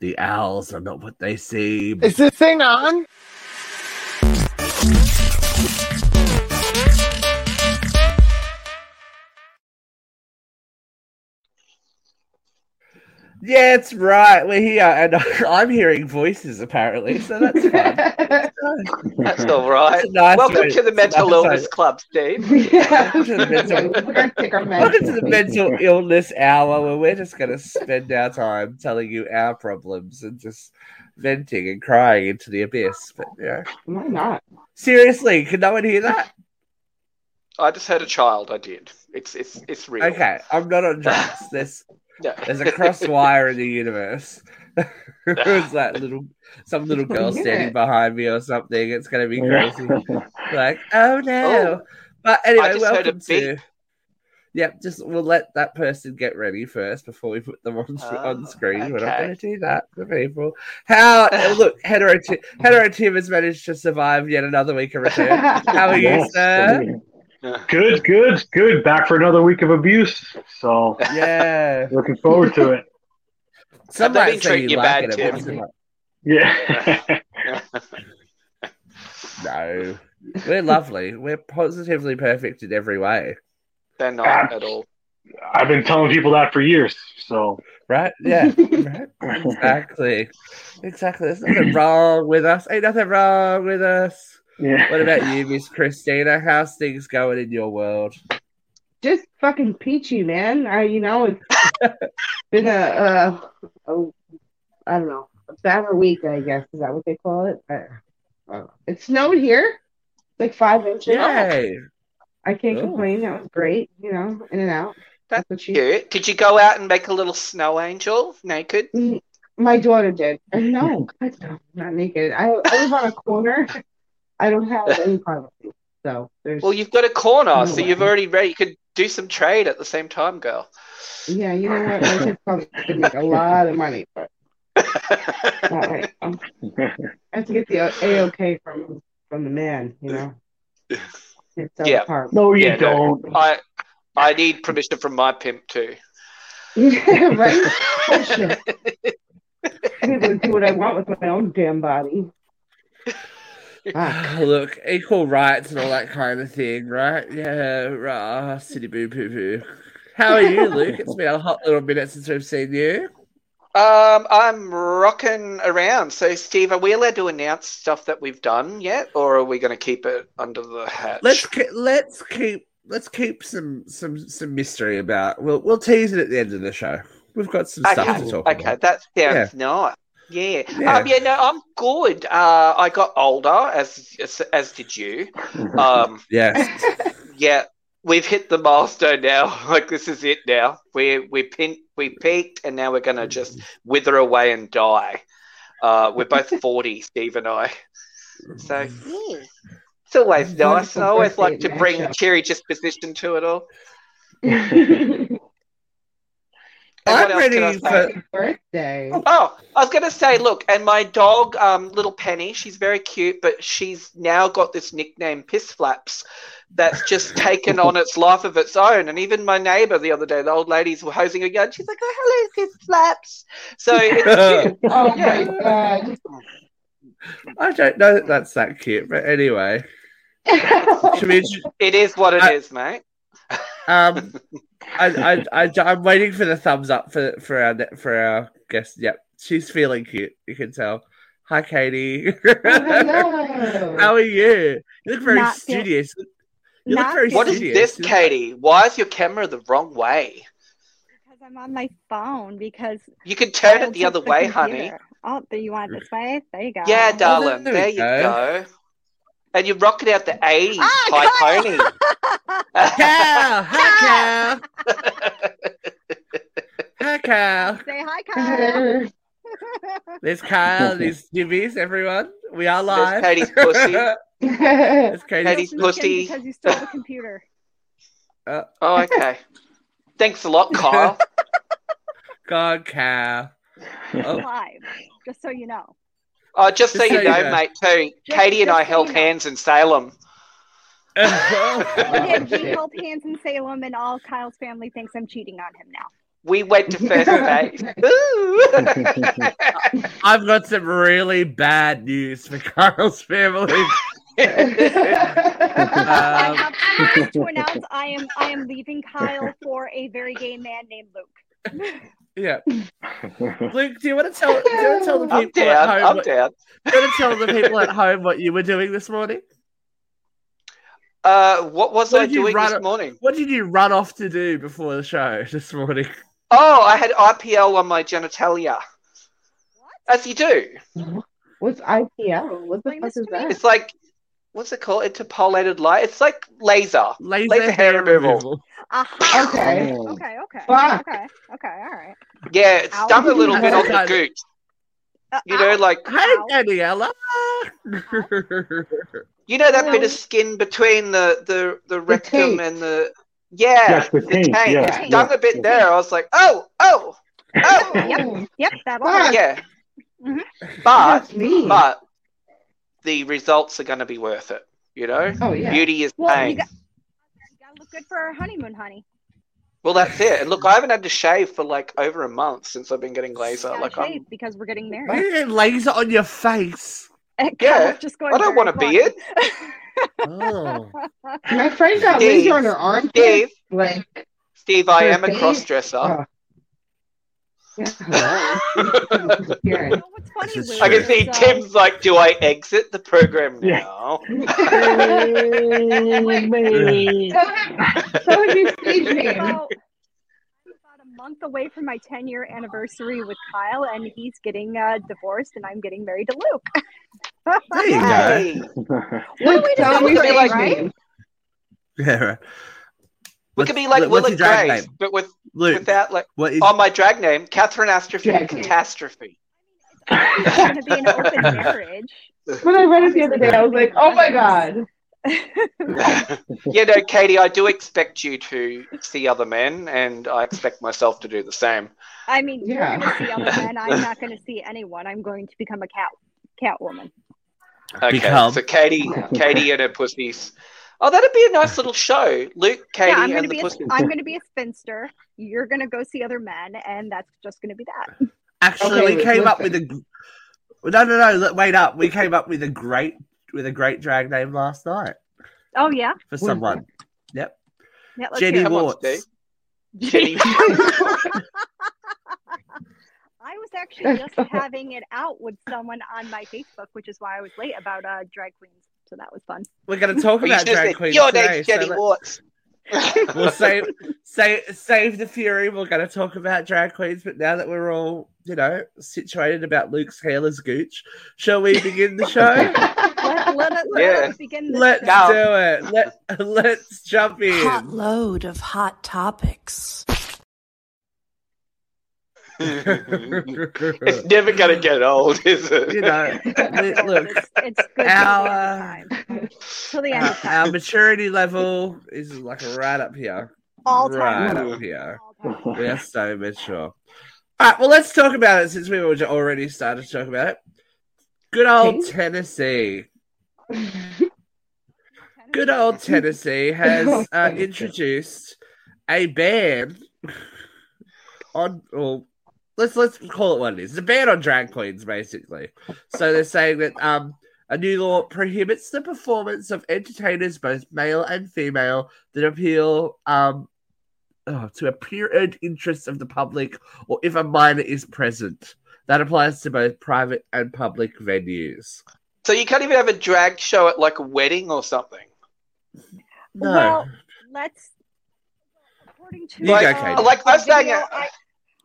The owls are not what they seem. Is this thing on? Yeah, it's right. We're here, and I'm hearing voices apparently, so that's fun. That's all right. It's nice Welcome way- to the Mental nice Illness way- Club, Steve. Welcome to the mental, We're gonna take our meds. welcome to the mental illness hour, where we're just going to spend our time telling you our problems and just venting and crying into the abyss. But yeah, Why not? seriously, can no one hear that? I just heard a child. I did. It's it's it's real. Okay, I'm not on drugs. There's No. there's a cross wire in the universe. There's that little some little girl standing behind me or something. It's gonna be crazy. like, oh no. But anyway, just heard a welcome to. Yep, just we'll let that person get ready first before we put them on on Oh, screen. We're not going to do that for people. How uh, look, hetero Ti- hetero Tim has managed to survive yet another week of return. How are you, Yes. sir? Good, good, good. Back for another week of abuse. So Yeah, looking forward to it. some they might say you you like bad, it. but Tim? Yeah. No, we're lovely. We're positively perfect in every way. They're not at all. I've been telling people that for years. So Right? Yeah. right? Exactly. Exactly. There's nothing wrong with us. Ain't nothing wrong with us. Yeah. What about you, Miss Christina? How's things going in your world? Just fucking peachy, man. I, you know, it's been a, uh, a, I don't know, a banner week, I guess. Is that what they call it? I, I. It snowed here, like five inches. Yay! I can't Oh. complain. That was great. You know, in and out. That's what she. Cute. Did you go out and make a little snow angel naked? Mm, My daughter did. No, God, no, not naked. I, I live on a corner. I don't have any privacy. So there's. Well, you've got a corner, No so you've already ready. You could do some trade at the same time, girl. Yeah, you know what? My kids probably could make a lot of money, but not right now. I have to get the A OK from from the man, you know. It's Yeah. hard. No, you Yeah, don't. I I need permission from my pimp too. Yeah, right? Oh, Bullshit. I'm able to do what I want with my own damn body. Fuck. Look, equal rights and all that kind of thing, right? Yeah, rah, city boo poo poo. How are you, Luke? It's been a hot little minute since we've seen you. Um, I'm rocking around. So, Steve, are we allowed to announce stuff that we've done yet, or are we going to keep it under the hatch? Let's ke- let's keep let's keep some some some mystery about. We'll we'll tease it at the end of the show. We've got some stuff to talk okay, about. that sounds Yeah. nice. Yeah. Yeah. Um, yeah, no, I'm good. Uh, I got older, as as, as did you. Um, Yes. yeah, we've hit the milestone now. Like this is it now. We we pin we peaked, and now we're gonna just wither away and die. Uh, we're both forty, Steve and I. So yeah. it's always nice. I always like to bring a cheery disposition to it all. And I'm what else can I ready for- Happy birthday. Oh, I was going to say, look, and my dog, um, little Penny, she's very cute, but she's now got this nickname, Piss Flaps, that's just taken on its life of its own. And even my neighbour the other day, the old ladies were hosing her gun. She's like, "Oh, hello, Piss Flaps." So it's cute. Oh Yeah. my god. I don't know that that's that cute, but anyway. We, It is what it is, I- mate. um, I, I, I, I'm waiting for the thumbs up for for our ne- for our guest. Yep, she's feeling cute. You can tell. Hi, Katie. hello. How are you? You look very Not feel- studious. You look very What is studious. this, Katie? Why is your camera the wrong way? Because I'm on my phone because You can turn it the other way, honey. Oh, do you want it this way? There you go. Yeah, Oh, darling. there There, you go. go. And you're rocking out the 80s Ah, high pony. Cow, hi, Cow. Hi, Cow. Say hi, Kyle. There's Kyle. There's Jimmy's. Everyone, we are live. Katie's pussy. There's Katie's. Katie's Sneaking pussy. Because you stole the computer. Uh, Oh, okay. Thanks a lot, Kyle. God, Cow. Oh. Live, just so you know. Oh, just so Just you so you know, know. mate, too. Just- Katie and I so held you know. hands in Salem. Yeah, he held hands in Salem, and all Kyle's family thinks I'm cheating on him now. We went to first base. I've got some really bad news for Kyle's family. I Um, have plans to announce I am I am leaving Kyle for a very gay man named Luke. yeah. Luke, do you want to tell, do you want to tell the I'm people at down. home? I'm what, down. do you want to tell the people at home what you were doing this morning? Uh, what was What I did you doing run this up- morning? What did you run off to do before the show this morning? Oh, I had IPL on my genitalia. As you do. What's IPL? What the Explain fuck is that? It's like, what's it called? Interpolated light. It's like laser. Laser, Laser hair hair removal. removal. Aha. Okay. Oh. Okay. Okay. Fuck. Okay. Okay. All right. Yeah, it's Ow. stung a little bit on the Okay. gooch. Uh, You know, ow. like Hey, Ow. Daniela. you know that bit of skin between the the the rectum taint. and the yeah, Yes, the taint, taint. yeah, It stung yeah, a bit yeah. there. I was like, oh, oh, oh, Yep. Yep. That'll Fuck. hurt. yeah. Mhm. But but the results are going to be worth it. You know, oh yeah. beauty is Well, pain. you got, you gotta look good for our honeymoon, honey. Well, that's it. And look, I haven't had to shave for like over a month since I've been getting laser. Like I'm, because we're getting Why married. you get laser on your face? And Yeah. Just going I don't very want a beard. Oh. My friend got Steve. laser on her arm. Steve, Like, Steve, I For am a face? cross dresser. oh. yeah. hello. You Here. know what's funny, This is Luke, I can see is, uh, Tim's like, do I exit the program Yeah. now? So have you stage name? about, I'm about a month away from my 10 year anniversary with Kyle, and he's getting uh, divorced, and I'm getting married to Luke. There you go. Hey. Luke, tell me to be like- stage name. Yeah, right. We could be like What's Will your drag Grace, name? but with Luke, without like what is oh my drag name, Catherine Astrophe Drag. Catastrophe. It's going to be an open marriage. When I read it the other day, I was like, oh my god. yeah, no, Katie, I do expect you to see other men, and I expect myself to do the same. I mean, Yeah. you're going to see other men. I'm not going to see anyone. I'm going to become a cat, cat woman. Okay, Become. so Katie, Katie and her pussies. Oh, that'd be a nice little show. Luke, Katie, yeah, I'm going and to the be. A, pussies. I'm going to be a spinster. You're going to go see other men, and that's just going to be that. Actually, Okay, we came up with a. No, no, no. look, Wait up. We came up with a great, with a great drag name last night Oh yeah, for someone. Yep, yeah. Let's Jenny hear it. Come on, Warts. Steve. Jenny. I was actually just having it out with someone on my Facebook, which is why I was late about uh, drag queens. So that was fun. We're going to talk about drag queens Your today. name's Jenny let- Watts. we'll save, save, save the fury. We're going to talk about drag queens, but now that we're all, you know, situated about Luke's hairless gooch, shall we begin the show? Let, let, us, let us begin this. let's show. do it. Let Let's jump in. Hot load of hot topics. it's never gonna get old, is it? you know, li- look, it's, it's good our- till the end time. The end our, of time. our maturity level is like right up here. All right time. up here. All time. We are so mature. All right, well, let's talk about it since we were already started to talk about it. Good old Okay. Tennessee. Good old Tennessee has uh, introduced a ban on, well, let's let's call it what it is. It's a ban on drag queens, basically. So they're saying that um, a new law prohibits the performance of entertainers, both male and female, that appeal um, oh, to apparent interests of the public, or if a minor is present. That applies to both private and public venues. So you can't even have a drag show at like a wedding or something. No. Well, let's. According to Like, Katie. like the I'm saying, video, uh, I,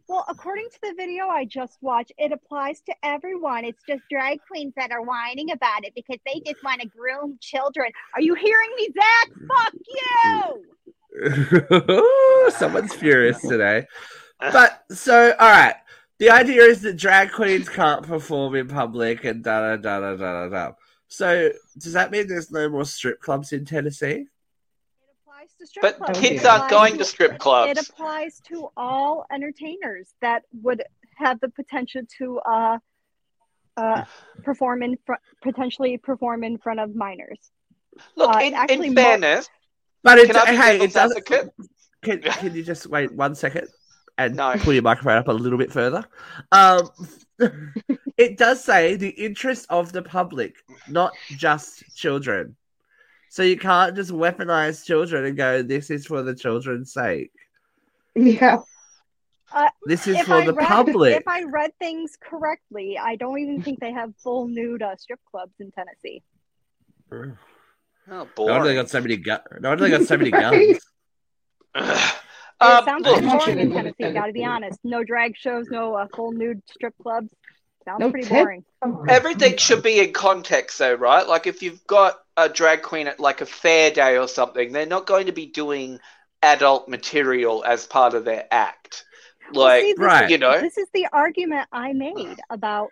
well, according to the video I just watched, it applies to everyone. It's just drag queens that are whining about it because they just want to groom children. Are you hearing me, Zach? Fuck you! Someone's furious today. But so, all right. The idea is that drag queens can't perform in public and da da da da da da da. So, does that mean there's no more strip clubs in Tennessee? It applies to strip clubs. But clubs. kids aren't going to strip clubs. It applies to all entertainers that would have the potential to uh, uh, perform in fr- potentially perform in front of minors. Look, Uh, in, actually, in mo- fairness, But it, can hey, it doesn't. Can, can you just wait one second? And No. pull your microphone up a little bit further. Um, it does say the interest of the public, not just children. So you can't just weaponize children and go, "This is for the children's sake. Yeah. This is If for I the read, public." if I read things correctly, I don't even think they have full nude uh, strip clubs in Tennessee. Oh, No wonder they got so many guns. No wonder they got so many guns. Ugh. It Um, sounds look, pretty boring in Tennessee. Tennessee. Got to be honest. No drag shows, no uh, full nude strip clubs. Sounds No pretty tip? boring. Everything should be in context, though, right? Like if you've got a drag queen at like a fair day or something, they're not going to be doing adult material as part of their act. Well, Like, see, this right. is- you know, This is the argument I made about.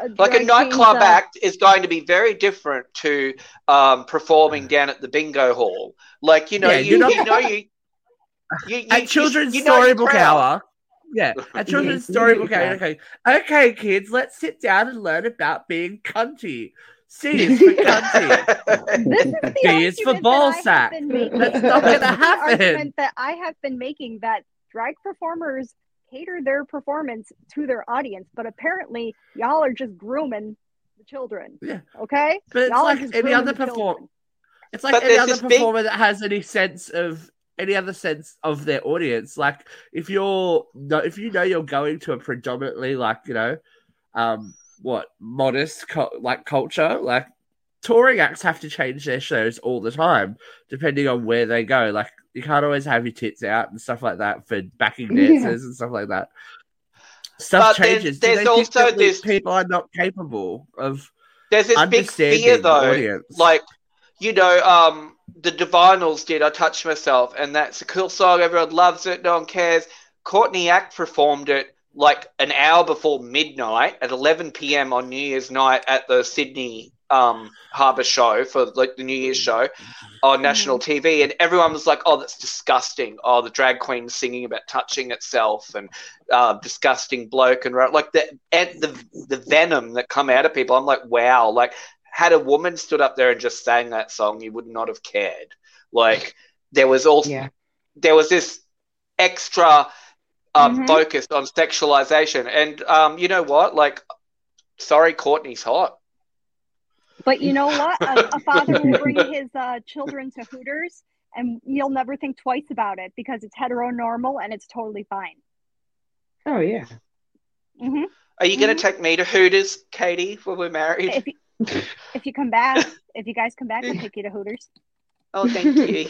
uh, like a nightclub queens, uh, act is going to be very different to um, performing down at the bingo hall. Like you know, Yeah, you, you're not- you know you. You, you, At children's you, you storybook crowd. hour. Yeah, at children's Yeah, storybook yeah. hour. Okay, okay, kids, let's sit down and learn about being cunty. C is for cunty. This is the B is for argument ball that I have sack. been making. That's not gonna is the happen. argument that I have been making that drag performers cater their performance to their audience, but apparently y'all are just grooming the children. Yeah. Okay. But it's Y'all are like any other the perform. children. It's like But any other this big- performer that has any sense of any other sense of their audience. Like if you're no, if you know you're going to a predominantly like you know, um, what modest co- like culture, like touring acts have to change their shows all the time depending on where they go. Like you can't always have your tits out and stuff like that for backing Yeah. dancers and stuff like that. Stuff But there's- changes. Do there's also this- people are not capable of There's this big fear, though. audience. Like, you know, um, the Divinyls did "I Touch Myself," and that's a cool song. Everyone loves it. No one cares. Courtney Act performed it like an hour before midnight at 11 p.m. on New Year's night at the Sydney um, Harbour Show for like the New Year's show on national TV, and everyone was like, "Oh, that's disgusting." Oh, the drag queen singing about touching itself and uh, disgusting bloke and like the the the venom that come out of people. I'm like, wow, like had a woman stood up there and just sang that song, you would not have cared. Like there was also Yeah. there was this extra um, Mhm. focus on sexualization, and um, you know what? Like, sorry, Courtney's hot. But you know what? A, a father will bring his uh, children to Hooters, and you'll never think twice about it because it's heteronormal and it's totally fine. Oh yeah. hmm Are you going to take me to Hooters, Katie, when we're married? If you, if you come back, if you guys come back, I'll take you to Hooters. Oh, thank you.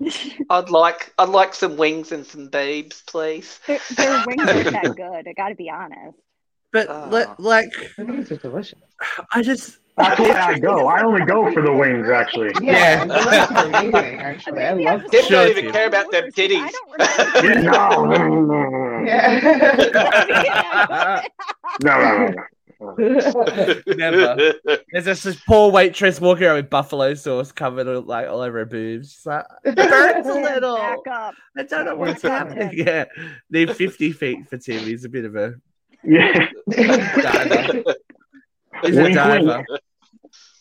I'd like I'd like some wings and some babes, please. their, their wings aren't that good. I got to be honest. but Ah. le- like These are delicious. I just That's why I go. I only go for the wings, actually. Yeah. the wings actually. I love I'm Tim just Sure, don't even care about them Hooters, 'cause I titties. don't remember. Yeah, no, no, no, no, no, no, no, no. Never. There's just this poor waitress walking around with buffalo sauce covered all, like all over her boobs. She's like, it burns a little. Back up. I don't know what's happening. Yeah, need 50 feet for Tim. He's a bit of a Yeah. diver. He's a diver.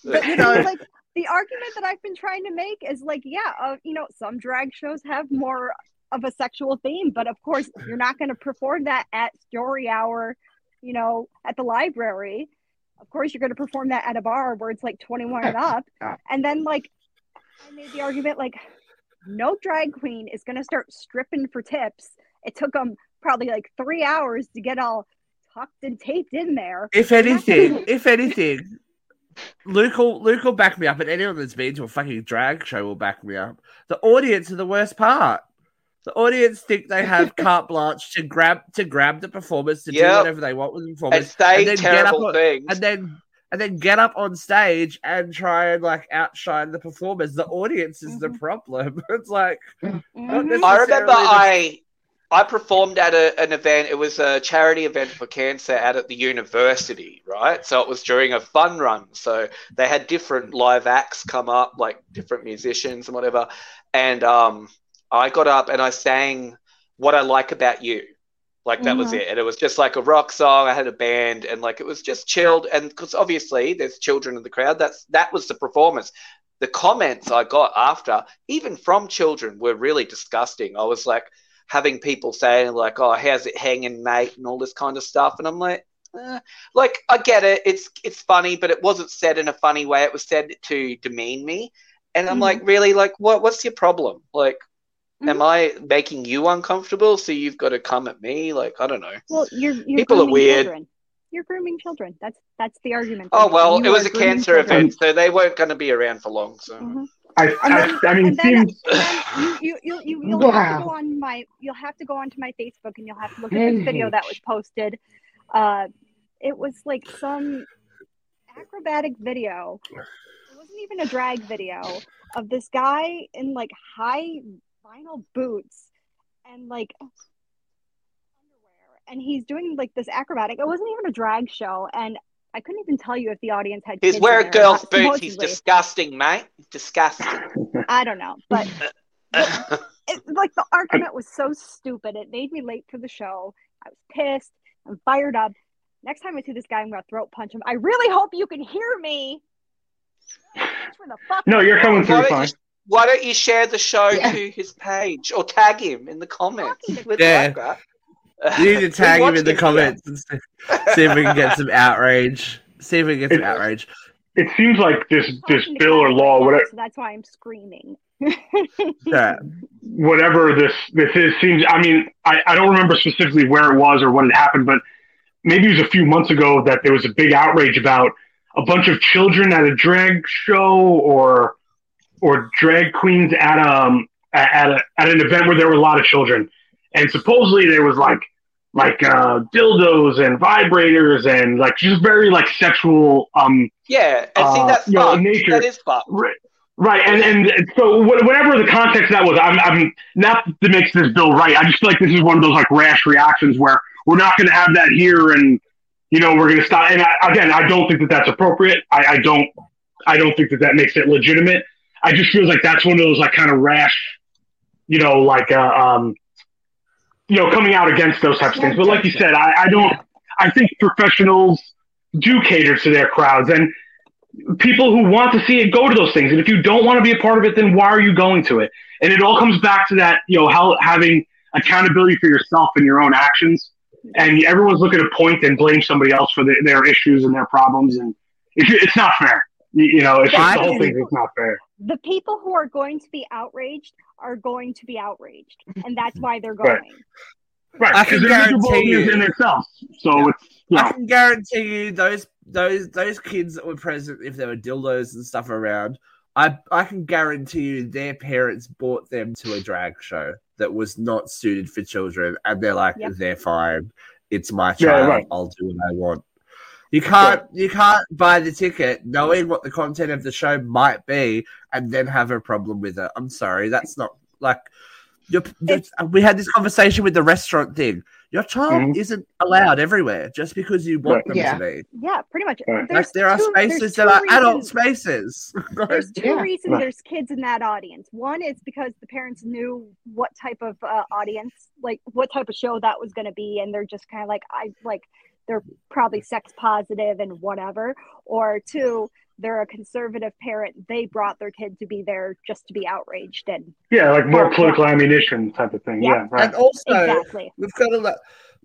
But You you know- know, like the argument that I've been trying to make is like, yeah, uh, you know, some drag shows have more of a sexual theme, but of course, you're not going to perform that at story hour, you know, at the library. Of course, you're going to perform that at a bar where it's like 21 and up. And then, like, I made the argument like, no drag queen is going to start stripping for tips. It took them probably like three hours to get all tucked and taped in there. If anything, if anything, Luke will Luke will back me up, and anyone that's been to a fucking drag show will back me up. The audience are the worst part. The audience think they have carte blanche to grab to grab the performers to do whatever they want with the and performance, say and then get up terrible on- things. and then and then get up on stage and try and like outshine the performers. The audience is the Mhm. problem. It's like Mhm. I remember the- I I performed at a, an event. It was a charity event for cancer out at the university, right? So it was during a fun run. So they had different live acts come up, like different musicians and whatever. And um, I got up and I sang "What I Like About You." Like that was Mhm. it, and it was just like a rock song. I had a band, and like it was just chilled. And because obviously there's children in the crowd, that's that was the performance the comments I got after, even from children, were really disgusting. I was like, having people saying like, "Oh, how's it hanging, mate?" and all this kind of stuff, and I'm like. eh. like I get it, it's it's funny, but it wasn't said in a funny way. It was said to demean me, and I'm Mhm. like, really, like, what? What's your problem? Like, am Mhm. I making you uncomfortable? So you've got to come at me? Like, I don't know. Well, you're, you're People are weird. Children. You're grooming children. That's that's the argument. Oh well, You it was a cancer children. event, so they weren't going to be around for long. So Mhm. I, And I, I mean, then, seems. then you, you, you, you, you'll have to go on my, you'll have to go onto my Facebook and you'll have to look at this video that was posted. Uh, it was like some acrobatic video. It wasn't even a drag video of this guy in like high vinyl boots and like underwear, and he's doing like this acrobatic. It wasn't even a drag show, and I couldn't even tell you if the audience had. he's kids wearing girls' not, boots. He's disgusting, mate. Disgusting. I don't know, but it, like the argument was so stupid. It made me late for the show. I was pissed. I'm fired up. Next time I see this guy, I'm gonna throat punch him. I really hope you can hear me. The fuck? No, you're coming through fine. You, why don't you share the show Yeah. to his page or tag him in the comments? Talking Yeah. like. You need to tag him in the comments and see, see if we can get some outrage. See if we can get some It's- outrage. It seems like this this bill or law, whatever So that's why I'm screaming. Yeah. whatever this this is seems. I mean, I, I don't remember specifically where it was or what it happened, but maybe it was a few months ago that there was a big outrage about a bunch of children at a drag show or or drag queens at um at a, at an event where there were a lot of children, and supposedly there was like like uh, dildos and vibrators and like just very like sexual um Yeah, and see Uh, that's you know, nature- That is fucked. Right, right, and and so whatever the context that was, I'm, I'm not that makes this bill right. I just feel like this is one of those like rash reactions where we're not going to have that here, and you know we're going to stop. And I, again, I don't think that that's appropriate. I, I don't, I don't think that that makes it legitimate. I just feel like that's one of those like kind of rash, you know, like uh, um, you know, coming out against those types of things. But like you said, I, I don't. I think professionals do cater to their crowds and people who want to see it go to those things. And if you don't want to be a part of it, then why are you going to it? And it all comes back to that, you know, how having accountability for yourself and your own actions. And everyone's looking to point and blame somebody else for the, their issues and their problems, and it's, it's not fair. You, you know, it's just the whole thing is not fair. The people who are going to be outraged are going to be outraged, and that's why they're going. Right. I can guarantee you- in themselves. So it's, you I can guarantee you those those those kids that were present, if there were dildos and stuff around, I I can guarantee you their parents bought them to a drag show that was not suited for children, and they're like, Yep. they're fine. It's my Yeah, child. right. I'll do what I want. You can't you can't buy the ticket knowing what the content of the show might be and then have a problem with it. I'm sorry, that's not like you're, you're- we had this conversation with the restaurant thing. Your child Mhm. isn't allowed everywhere just because you want Right. them Yeah. to be. Yeah, pretty much. Right. Like there are two- spaces two that are adult spaces. There's two Yeah. reasons Right. there's kids in that audience. One is because the parents knew what type of uh, audience, like what type of show that was going to be, and they're just kind of like, I like, they're probably sex positive and whatever. Or two, they're a conservative parent. They brought their kid to be there just to be outraged and yeah, like more Yeah. political ammunition type of thing. Yeah. Yeah, right. and also exactly. we've got a lot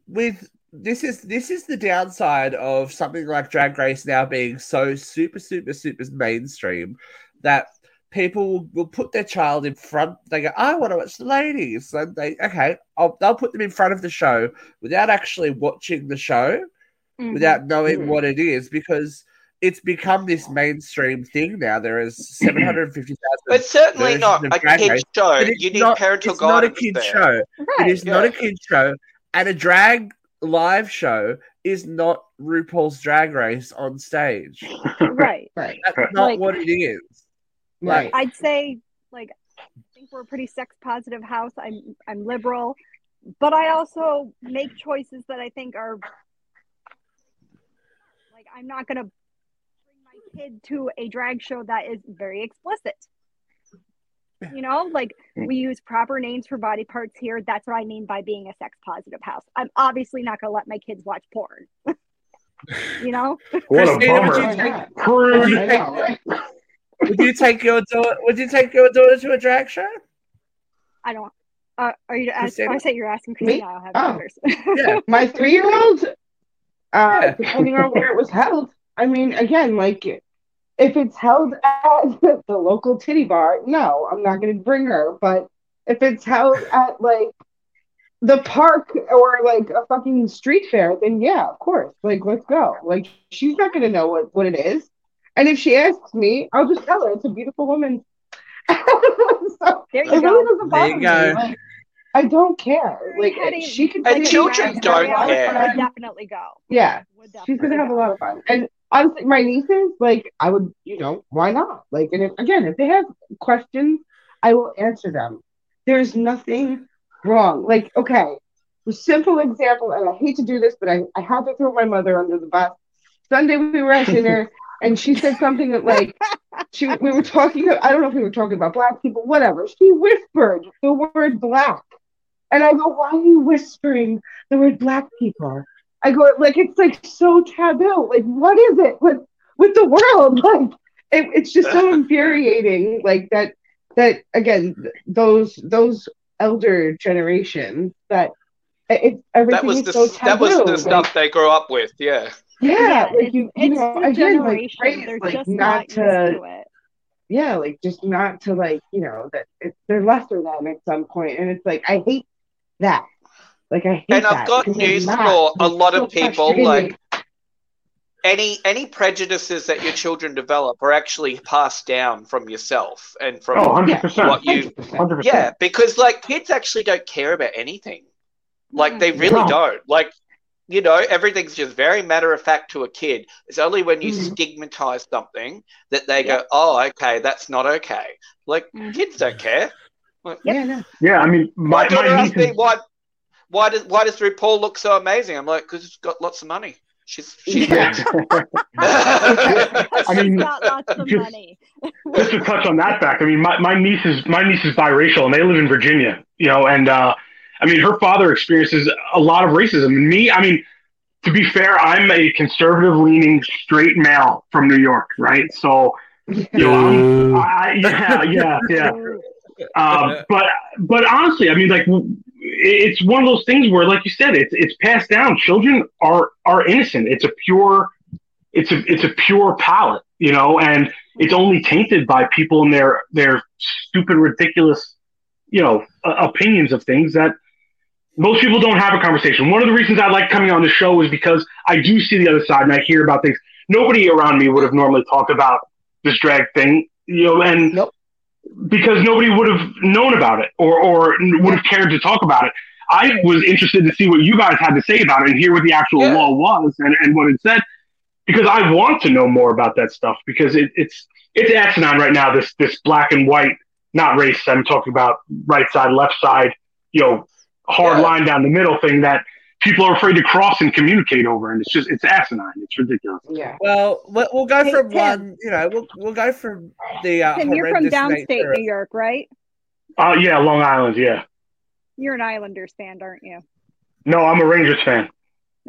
with this is this is the downside of something like drag race now being so super super super mainstream that people will put their child in front they go i want to watch the ladies and they okay I'll, they'll put them in front of the show without actually watching the show Mhm. without knowing Mhm. what it is because it's become this mainstream thing now there is 750,000 But certainly not a Drag kid's Race, show. You need not, parental it's not a kid there. show Right. it is not a kid show, and a drag live show is not RuPaul's Drag Race on stage. right. Right. That's not Like- what it is. Right. I'd say like I think we're a pretty sex positive house. I'm I'm liberal, but I also make choices that I think are like I'm not gonna bring my kid to a drag show that is very explicit. You know, like mm. we use proper names for body parts here. That's what I mean by being a sex positive house. I'm obviously not gonna let my kids watch porn. you know? What a Christina, would bummer. you take- not? Prude. I know, right? Would you take your daughter? Would you take your daughter to a drag show? I don't Uh, are you? Ask, I say you're asking Me? Christina. I'll have Oh. others. Yeah. My three year old, uh, Yeah. depending on where it was held. I mean, again, like if it's held at the local titty bar, no, I'm not going to bring her. But if it's held at like the park or like a fucking street fair, then yeah, of course. Like, let's go. Like, she's not going to know what, what it is. And if she asks me, I'll just tell her it's a beautiful woman. so, there it you really go. doesn't There bother you me. go. Like, I don't care. Like, How do you- she can. And children don't care. but Would I'm- definitely go. Yeah, Would she's gonna have a lot of fun. And honestly, my nieces, like, I would, you know, why not? Like, and if, again, if they have questions, I will answer them. There's nothing wrong. Like, okay, a simple example, and I hate to do this, but I, I had to throw my mother under the bus. Sunday we were at dinner, and she said something that, like, she we were talking. I don't know if we were talking about black people, whatever. She whispered the word black, and I go, "Why are you whispering the word black people?" I go, like it's like so taboo. Like, what is it with with the world? Like, it, it's just so infuriating. Like that that again, those those elder generations that it, everything That was is the so that was the Like, stuff they grew up with. Yeah. Yeah, Yeah, like it's, you, you know, again, like generation. They're like just not not used to to it. yeah, like just not to like, you know, that it, they're lesser than at some point, and it's like I hate that. Like I hate And that I've got news not. for a lot so of people. Like any any prejudices that your children develop are actually passed down from yourself and from Oh, 100%. Yeah, what you 100%. 100%. Yeah, because like kids actually don't care about anything. Like they mm. really No. don't. Like you know, everything's just very matter of fact to a kid. It's only when you Mhm. stigmatize something that they go, "Oh, okay, that's not okay." Like Mhm. kids don't care. Yeah, no. Yeah, I mean, My, my, daughter asked niece me why why does why does RuPaul look so amazing? I'm like, because she's got lots of money. She's she's Yeah. rich. I mean, got lots of just- money. just to touch on that fact, I mean, my, my niece is my niece is biracial, and they live in Virginia. You know, and uh, I mean, her father experiences a lot of racism. And me, I mean, to be fair, I'm a conservative-leaning straight male from New York, right? So, you know, I'm, yeah, yeah, yeah. Um, but but honestly, I mean, like it's one of those things where, like you said, it's it's passed down. Children are are innocent. It's a pure, it's a it's a pure palate, you know, and it's only tainted by people and their their stupid, ridiculous, you know, uh, opinions of things that most people don't have a conversation. One of the reasons I like coming on the show is because I do see the other side and I hear about things. Nobody around me would have normally talked about this drag thing, you know, and Nope. because nobody would have known about it or or would have cared to talk about it. I was interested to see what you guys had to say about it and hear what the actual Yeah. law was and, and what it said because I want to know more about that stuff because it, it's it's asinine right now. This this black and white, not race. I'm talking about right side, left side. You know, hard Yeah. line down the middle thing that people are afraid to cross and communicate over, and it's just it's asinine. It's ridiculous. Yeah. Well, we'll we'll go Hey, from Tim. one. You know, we'll we'll go from the uh, Tim, you're from downstate nature- New York, right? Uh, yeah, Long Island. Yeah. You're an Islanders fan, aren't you? No, I'm a Rangers fan.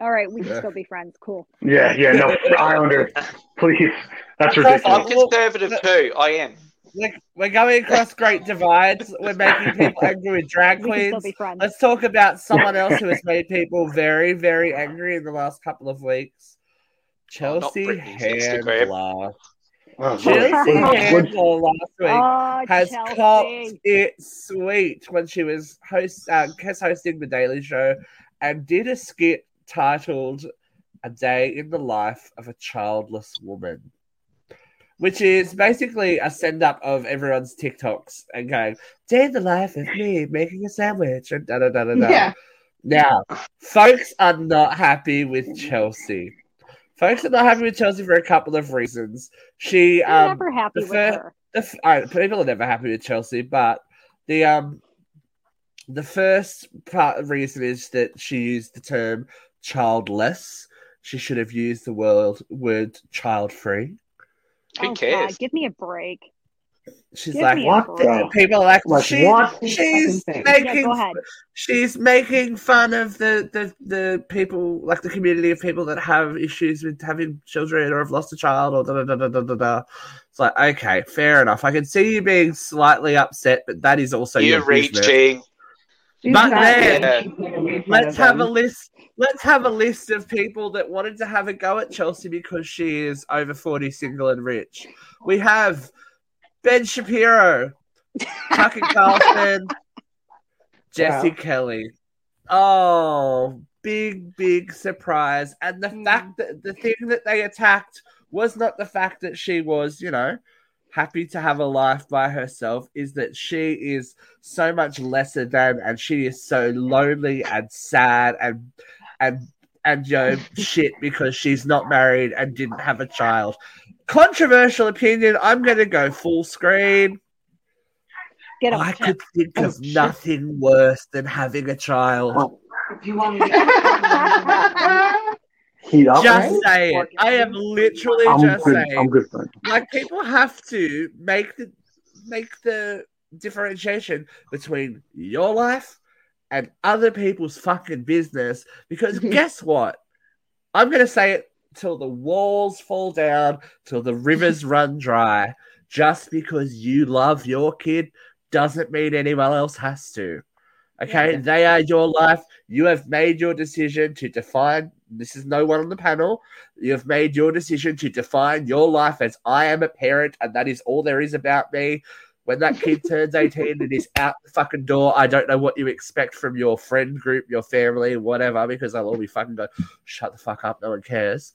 All right, we can Yeah. still be friends. Cool. Yeah, yeah. No, Islander. Please, that's ridiculous. I'm conservative too. I am. We're, we're going across great divides. We're making people angry with drag We can still queens. Let's talk about someone else who has made people very, very angry in the last couple of weeks. Chelsea Britney's Handler. Oh, Chelsea Handler last week Oh, has Chelsea. copped it sweet when she was host uh, guest hosting the Daily Show and did a skit titled "A Day in the Life of a Childless Woman," which is basically a send up of everyone's TikToks and going "Day in the life of me making a sandwich" and da da da da da. Yeah. Now, folks are not happy with Chelsea. Folks are not happy with Chelsea for a couple of reasons. She um never happy the with fir- her. the f- right, people are never happy with Chelsea, but the um the first part reason is that she used the term childless. She should have used the word word child free. Who oh, cares? God, give me a break. She's Give like, what? break. People are like, Like she- what? She's Fucking thing. Yeah, making she's making fun of the, the the people like the community of people that have issues with having children or have lost a child or da da da da da da. da. It's like okay, fair enough. I can see you being slightly upset, but that is also You're your reaching. She's But then, she's gonna make fun Let's have a list. Let's have a list of people that wanted to have a go at Chelsea because she is over 40, single, and rich. We have Ben Shapiro, Tucker Carlson, Jesse Wow. Kelly. Oh, big, big surprise. And the Mm. fact that the thing that they attacked was not the fact that she was, you know, happy to have a life by herself, is that she is so much lesser than and she is so lonely and sad and and and you know shit because she's not married and didn't have a child. Controversial opinion. I'm gonna go full screen. Get him. I could think Oh, of shit. nothing worse than having a child. Heat up. Just right? saying. I am literally I'm just good. saying. I'm good. friend. like people have to make the make the differentiation between your life and other people's fucking business because guess what? I'm going to say it till the walls fall down till the rivers run dry. Just because you love your kid doesn't mean anyone else has to. Okay Yeah. they are your life. You have made your decision to define this is no one on the panel. You have made your decision to define your life as I am a parent, and that is all there is about me. When that kid turns 18 and is out the fucking door, I don't know what you expect from your friend group, your family, whatever, because I'll all be fucking go, shut the fuck up, no one cares.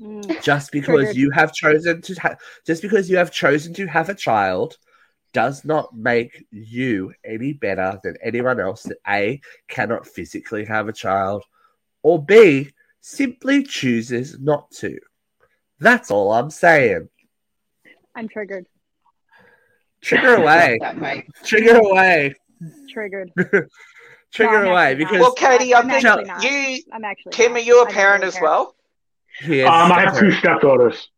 Mm. Just because you have chosen to ha- just because you have chosen to have a child does not make you any better than anyone else that A cannot physically have a child or B simply chooses not to. That's all I'm saying. I'm triggered. Trigger away. That. Trigger away. Triggered. Trigger No, away actually not. because Well, Katie, I I'm think actually not. you, I'm actually. Kim, not. are you a I'm parent as well? he is Um, I have two stepdaughters.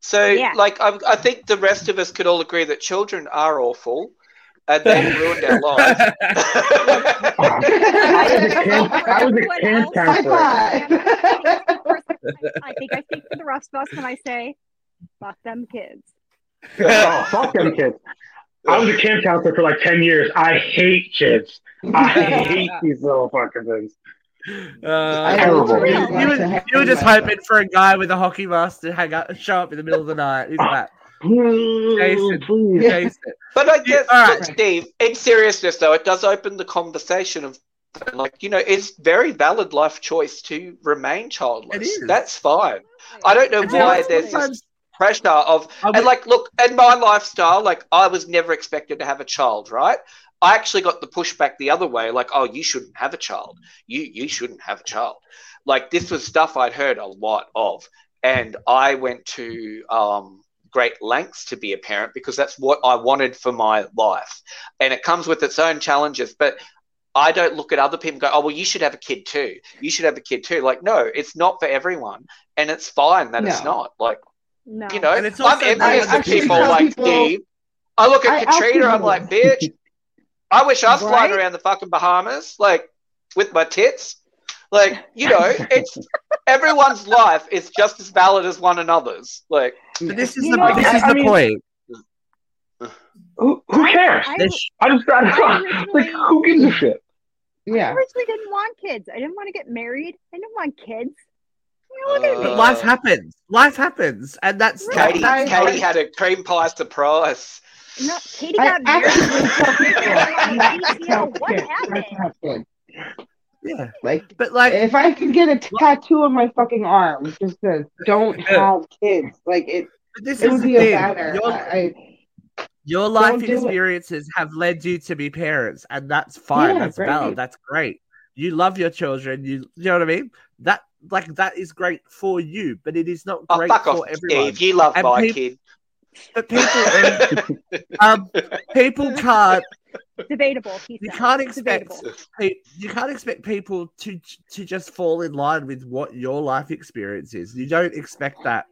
So, Yeah. like, I, I think the rest of us could all agree that children are awful and they've ruined our lives. I was a camp, I was a camp counselor. I think I speak for the rest of us when I say, "Fuck them kids." Oh, fuck them kids. I was a camp counselor for like 10 years. I hate kids. I hate these little fucking things. Uh, Terrible. you, you were, you were just hoping for a guy with a hockey mask to hang up, show up in the middle of the night. Who's that? Jason. Please. Jason. But I guess, all right. look, Steve, in seriousness, though, it does open the conversation of, like, you know, it's very valid life choice to remain childless. It is. That's fine. I don't know And you know, why there's this sometimes pressure of would- and like look in my lifestyle like i was never expected to have a child right i actually got the pushback the other way like oh you shouldn't have a child you you shouldn't have a child like this was stuff i'd heard a lot of and i went to um great lengths to be a parent because that's what i wanted for my life and it comes with its own challenges but I don't look at other people and go, oh, well, you should have a kid too. You should have a kid too. Like, no, it's not for everyone. And it's fine that it's not. Like, No. you know, And it's I'm envious of people like people- Steve. I look at I Katrina, I'm like, bitch, I wish I was flying around the fucking Bahamas, like, with my tits. Like, you know, it's everyone's life is just as valid as one another's. Like, But this is the know, this I- is I the mean- point. Who, who cares? I, This- I I just, like, who gives a shit? Yeah. I Yeah. originally didn't want kids. I didn't want to get married. I didn't want kids. You know, look at Uh, life happens. Life happens, and that's Katie, that's- Katie had a cream pie surprise. No, Katie I got married. actually tell people not to PTO. have What happened? to have kids. yeah. Like, But like, if I could get a tattoo on my fucking arm, just says "Don't have kids," like it, this it is would the be a thing. better. Your, I, your life Don't do it. experiences have led you to be parents, and that's fine. Yeah, that's great. valid. That's great. You love your children. You, you know what I mean? That like that is great for you, but it is not Oh, great fuck for off, everyone. Steve. You love And my peop- kid. But people, um, people can't. Debatable. He You can't expect pe- you can't expect people to to just fall in line with what your life experience is. You don't expect that,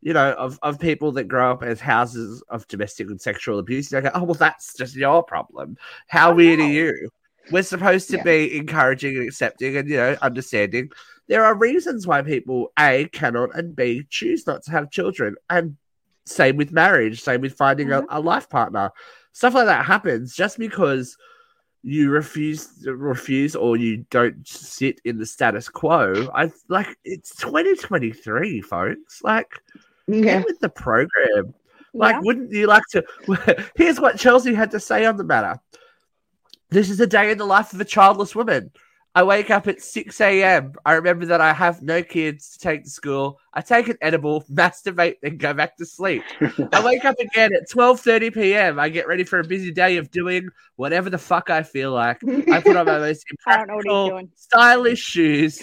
you know, of, of people that grow up as houses of domestic and sexual abuse. You go, oh well, that's just your problem. How Oh, weird no. are you? We're supposed to Yeah. be encouraging and accepting and you know understanding. There are reasons why people a cannot and b choose not to have children, and same with marriage, same with finding a, mm-hmm. a life partner. Stuff like that happens just because you refuse refuse or you don't sit in the status quo. I like it's 2023, folks. Like Yeah. with the program. Like, Yeah. wouldn't you like to? Here's what Chelsea had to say on the matter. This is a day in the life of a childless woman. I wake up at 6 a.m. I remember that I have no kids to take to school. I take an edible, masturbate, then go back to sleep. I wake up again at 12:30 p.m. I get ready for a busy day of doing whatever the fuck I feel like. I put on my most I don't know what he's impractical, stylish shoes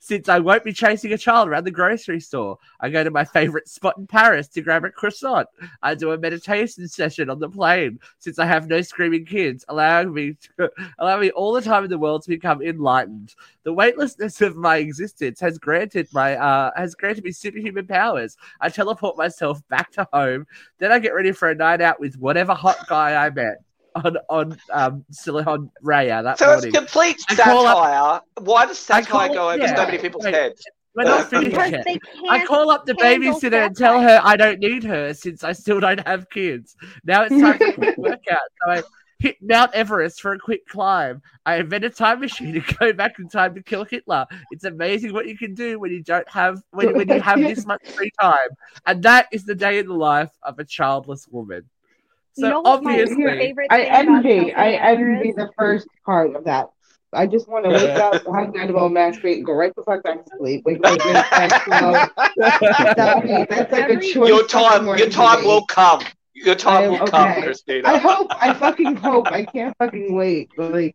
since I won't be chasing a child around the grocery store. I go to my favorite spot in Paris to grab a croissant. I do a meditation session on the plane since I have no screaming kids, allowing me to, allowing me all the time in the world to become enlightened. The weightlessness of my existence has granted my uh has granted me superhuman powers. I teleport myself back to home. Then I get ready for a night out with whatever hot guy I met on on um Silicon Raya that So it's complete I call up- satire. Why does satire call- go over yeah. so many people's Wait. heads? We're not finished Because yet. I call up the babysitter and tell her I don't need her since I still don't have kids. Now it's time for a quick workout. So I hit Mount Everest for a quick climb. I invent a time machine to go back in time to kill Hitler. It's amazing what you can do when you don't have when, when you have this much free time. And that is the day in the life of a childless woman. So You know obviously favorite I thing about envy. I Handler envy the first part of that. I just want to wake up, have an edible, masturbate, and go right the fuck back to sleep. Wake up at 12. That'd That's like a choice. Your time, your time will come. Your time I- will come. Christina. I hope. I fucking hope. I can't fucking wait. Like,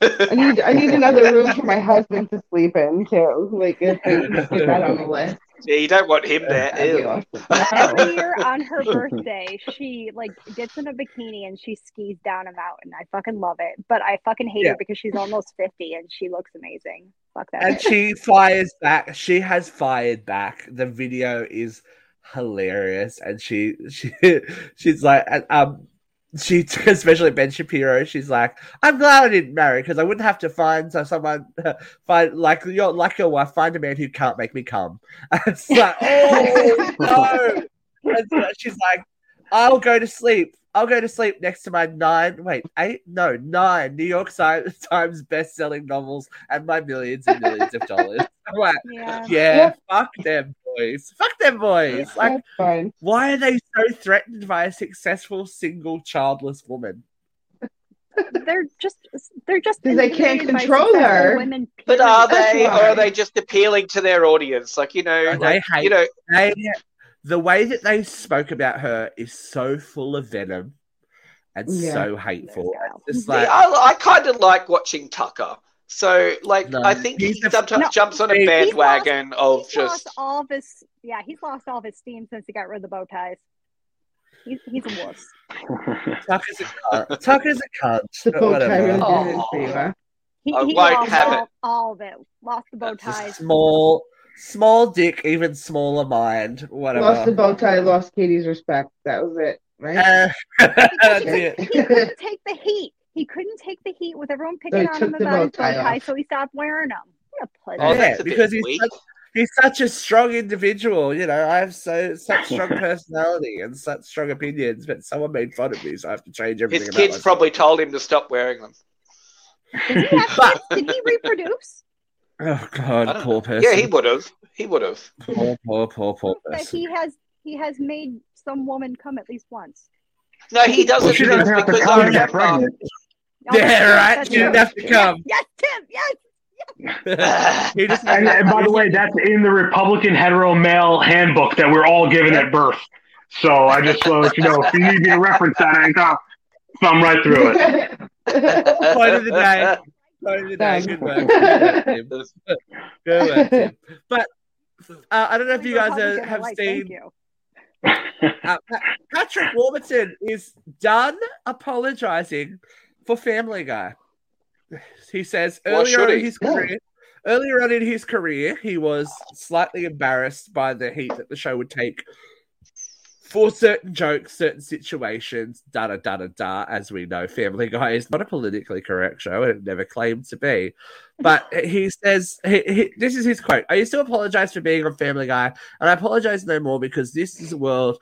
I need. I need another room for my husband to sleep in too. Like, if I can just get that on the list. Yeah, you don't want him there. Ew. awesome. Every year on her birthday, she like gets in a bikini and she skis down a mountain. I fucking love it, but I fucking hate Yeah. her because she's almost fifty and she looks amazing. Fuck that. and she fires back. She has fired back. The video is hilarious, and she she she's like, and, um, she especially Ben Shapiro. She's like, I'm glad I didn't marry because I wouldn't have to find someone find like your like your wife find a man who can't make me come. And it's like, oh no. And so she's like, I'll go to sleep. I'll go to sleep next to my nine, wait, eight, no, nine New York Times best-selling novels and my millions and millions of dollars. I'm like, yeah. yeah, fuck them boys. Fuck them boys. Like, fine. why are they so threatened by a successful single childless woman? They're just they're just 'Cause they can't control her. Women, But are That's they, or are they just appealing to their audience? Like you know, They like, hate- you know, They, the way that they spoke about her is so full of venom and Yeah. so hateful. Yeah. It's just Yeah, like, I, I kind of like watching Tucker. So, like, No, I think he's he sometimes No, jumps on a he's He's bandwagon lost- of he's just. lost all of his yeah he's lost all of his steam since he got rid of the bow ties. He's he's a wuss. Tucker's a cunt. Tucker's a cunt. The bow tie Whatever. Oh. did it for you, huh? He, I he won't lost have all, it. all of it. Lost the bow It's ties. small, small dick, even smaller mind. Whatever. Lost the bow tie, lost Katie's respect. That was it, right? Uh, that's it. He couldn't take the heat. He couldn't take the heat with everyone picking he on him about his bow bow tie tie, so he stopped wearing them. What a pussy. Oh, yeah, that's a bit because he's such, he's such a strong individual. You know, I have so such strong personality and such strong opinions, but someone made fun of me, so I have to change everything. His about kids myself. probably told him to stop wearing them. Did he, have Did he reproduce? Oh god, don't poor know. person. Yeah, he would have. He would have. Poor, poor, poor, poor That person. he has he has made some woman come at least once. No, he doesn't. Well, she doesn't have to come to get um, pregnant. Oh, Yeah, right. that's She didn't have to come. Yes, Tim. Yes. he just And, and by the way, that's in the Republican hetero male handbook that we're all given at birth. So I just want to let you know if you need me to reference that anytime, thumb right through it. Point of the day. Point of the day. Good work. Good work, Tim. Good work, Tim. But uh, I don't know if you guys uh, Republican have alike, seen uh, Patrick Warburton is done apologizing for Family Guy. He says earlier on in his career, earlier on in his career, he was slightly embarrassed by the heat that the show would take for certain jokes, certain situations, da da da da da. As we know, Family Guy is not a politically correct show, and it never claimed to be. But he says, he, he, this is his quote I used to apologize for being on Family Guy, and I apologize no more because this is a world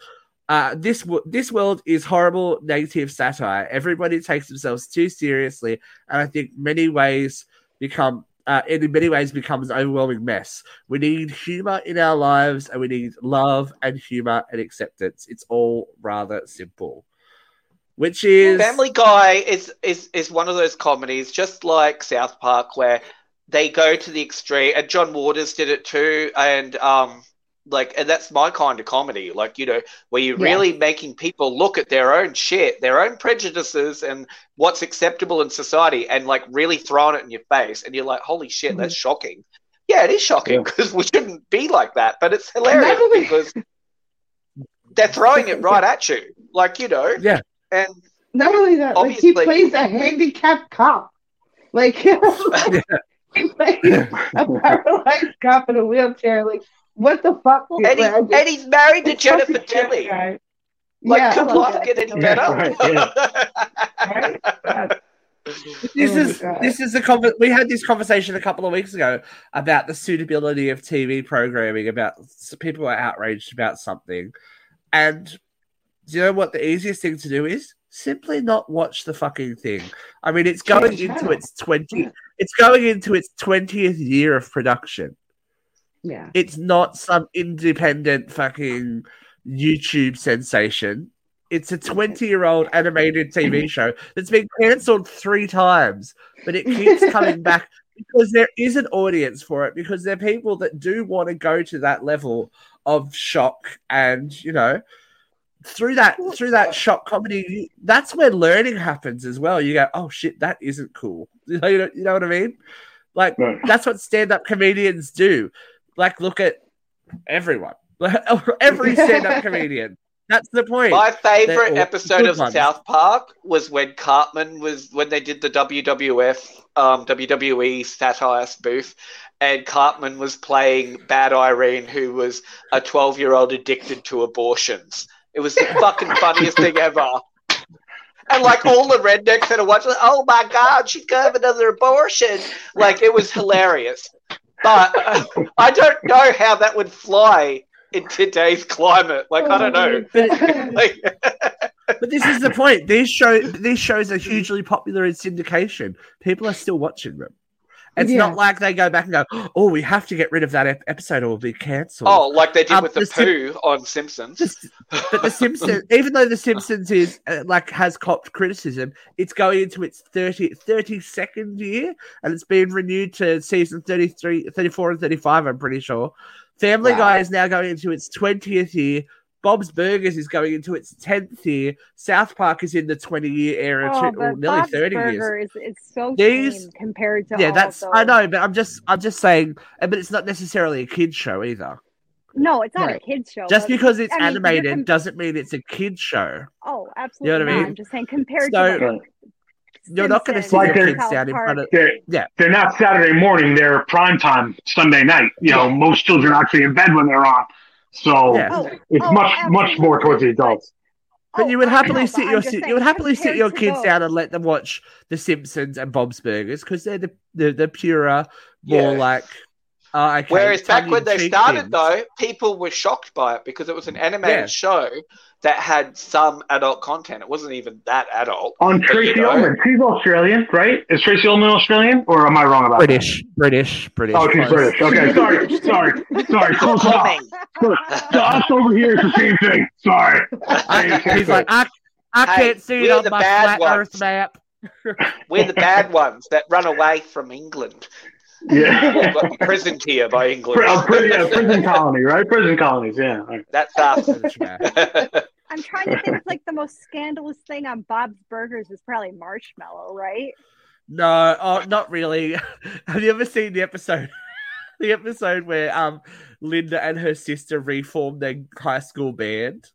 Uh, this wo- this world is horrible, negative satire. Everybody takes themselves too seriously, and I think many ways become uh, in many ways becomes an overwhelming mess. We need humor in our lives, and we need love and humor and acceptance. It's all rather simple. Which is Family Guy is is is one of those comedies, just like South Park, where they go to the extreme. And John Waters did it too, and um, like, and that's my kind of comedy. Like, you know, where you're Yeah. really making people look at their own shit, their own prejudices, and what's acceptable in society, and like really throwing it in your face, and you're like, holy shit, that's mm-hmm. shocking. Yeah, it is shocking Yeah. because we shouldn't be like that, but it's hilarious Not only- because they're throwing it right at you, like you know. Yeah. And Not only that, like he plays a handicapped cop. Like, like, he plays a paralyzed cop in a wheelchair. Like, what the fuck? dude? And, he, just- and he's married to Jennifer fucking Tilly. Like, Yeah, could I life get any better? right, Right? this Oh is this is a conver- we had this conversation a couple of weeks ago about the suitability of TV programming about s- people are outraged about something and do you know what the easiest thing to do is simply not watch the fucking thing i mean it's going into its 20 it's going into its 20th year of production Yeah. it's not some independent fucking YouTube sensation. It's a 20 year old animated TV mm-hmm. show that's been cancelled three times, but it keeps coming back because there is an audience for it, because there are people that do want to go to that level of shock and, you know, through that through that shock comedy that's where learning happens as well you go oh shit that isn't cool you know, you know, you know what i mean like Right. that's what stand-up comedians do like look at everyone every stand-up comedian that's the point My favorite episode of ones. South Park was when Cartman was when they did the WWF um, WWE satire spoof, and Cartman was playing Bad Irene, who was a twelve-year-old addicted to abortions. It was the fucking funniest thing ever. And like all the rednecks that are watching, oh my god, she's gonna have another abortion. Like it was hilarious. But uh, I don't know how that would fly in today's climate. Like I don't know. but, Like, but this is the point these show these shows are hugely popular in syndication people are still watching them it's Yeah. not like they go back and go oh we have to get rid of that ep- episode or it'll be cancelled oh, like they did Um, with the the Sim- poo on Simpsons. Just- but the Simpsons, even though the Simpsons is uh, like has copped criticism, it's going into its 30, 32nd year, and it's been renewed to season 33, 34 and 35, I'm pretty sure. Family Wow. Guy is now going into its 20th year. Bob's Burgers is going into its 10th year. South Park is in the 20 year era, Oh, too, or but nearly Bob's 30 years. Burger is, is so These- compared to Yeah, all that's of I know, but I'm just I'm just saying, uh, but it's not necessarily a kids show either. No, it's not Right. a kids show. Just because it's I mean, animated com- doesn't mean it's a kids show. Oh, absolutely what I mean? I'm just saying compared So- to like, You're not going to see Like your kids South down in front of They're, Yeah. they're not Saturday morning. They're prime time Sunday night. You know, most children are actually in bed when they're on. So Yeah. Oh, it's oh, much much more towards the adults. But Oh, you would oh, happily know, sit your I'm just si- you would happily sit your to kids down and let them watch The Simpsons and Bob's Burgers because they're the the, the purer, more Yeah. like. Uh, okay, Whereas back when they started, things. though, people were shocked by it because it was an animated Yeah. show that had some adult content. It wasn't even that adult. On But, Tracey you know- Ullman. She's Australian, right? Is Tracey Ullman Australian? Or am I wrong about British, British, British. that? Oh, she's close. British. Okay, sorry, sorry, sorry. Close enough. Plumbing. To us over here is the same thing. Sorry. I- he's like, I, I Hey, can't see it on the my flat ones. Earth map. We're the bad ones that run away from England. Yeah. Or got imprisoned here by England. Pri- uh, yeah, prison colony, right? Prison colonies, yeah. All right. That's us. I'm trying to think. Like the most scandalous thing on Bob's Burgers is probably marshmallow, right? No, oh, not really. Have you ever seen the episode? the episode where um Linda and her sister reformed their high school band.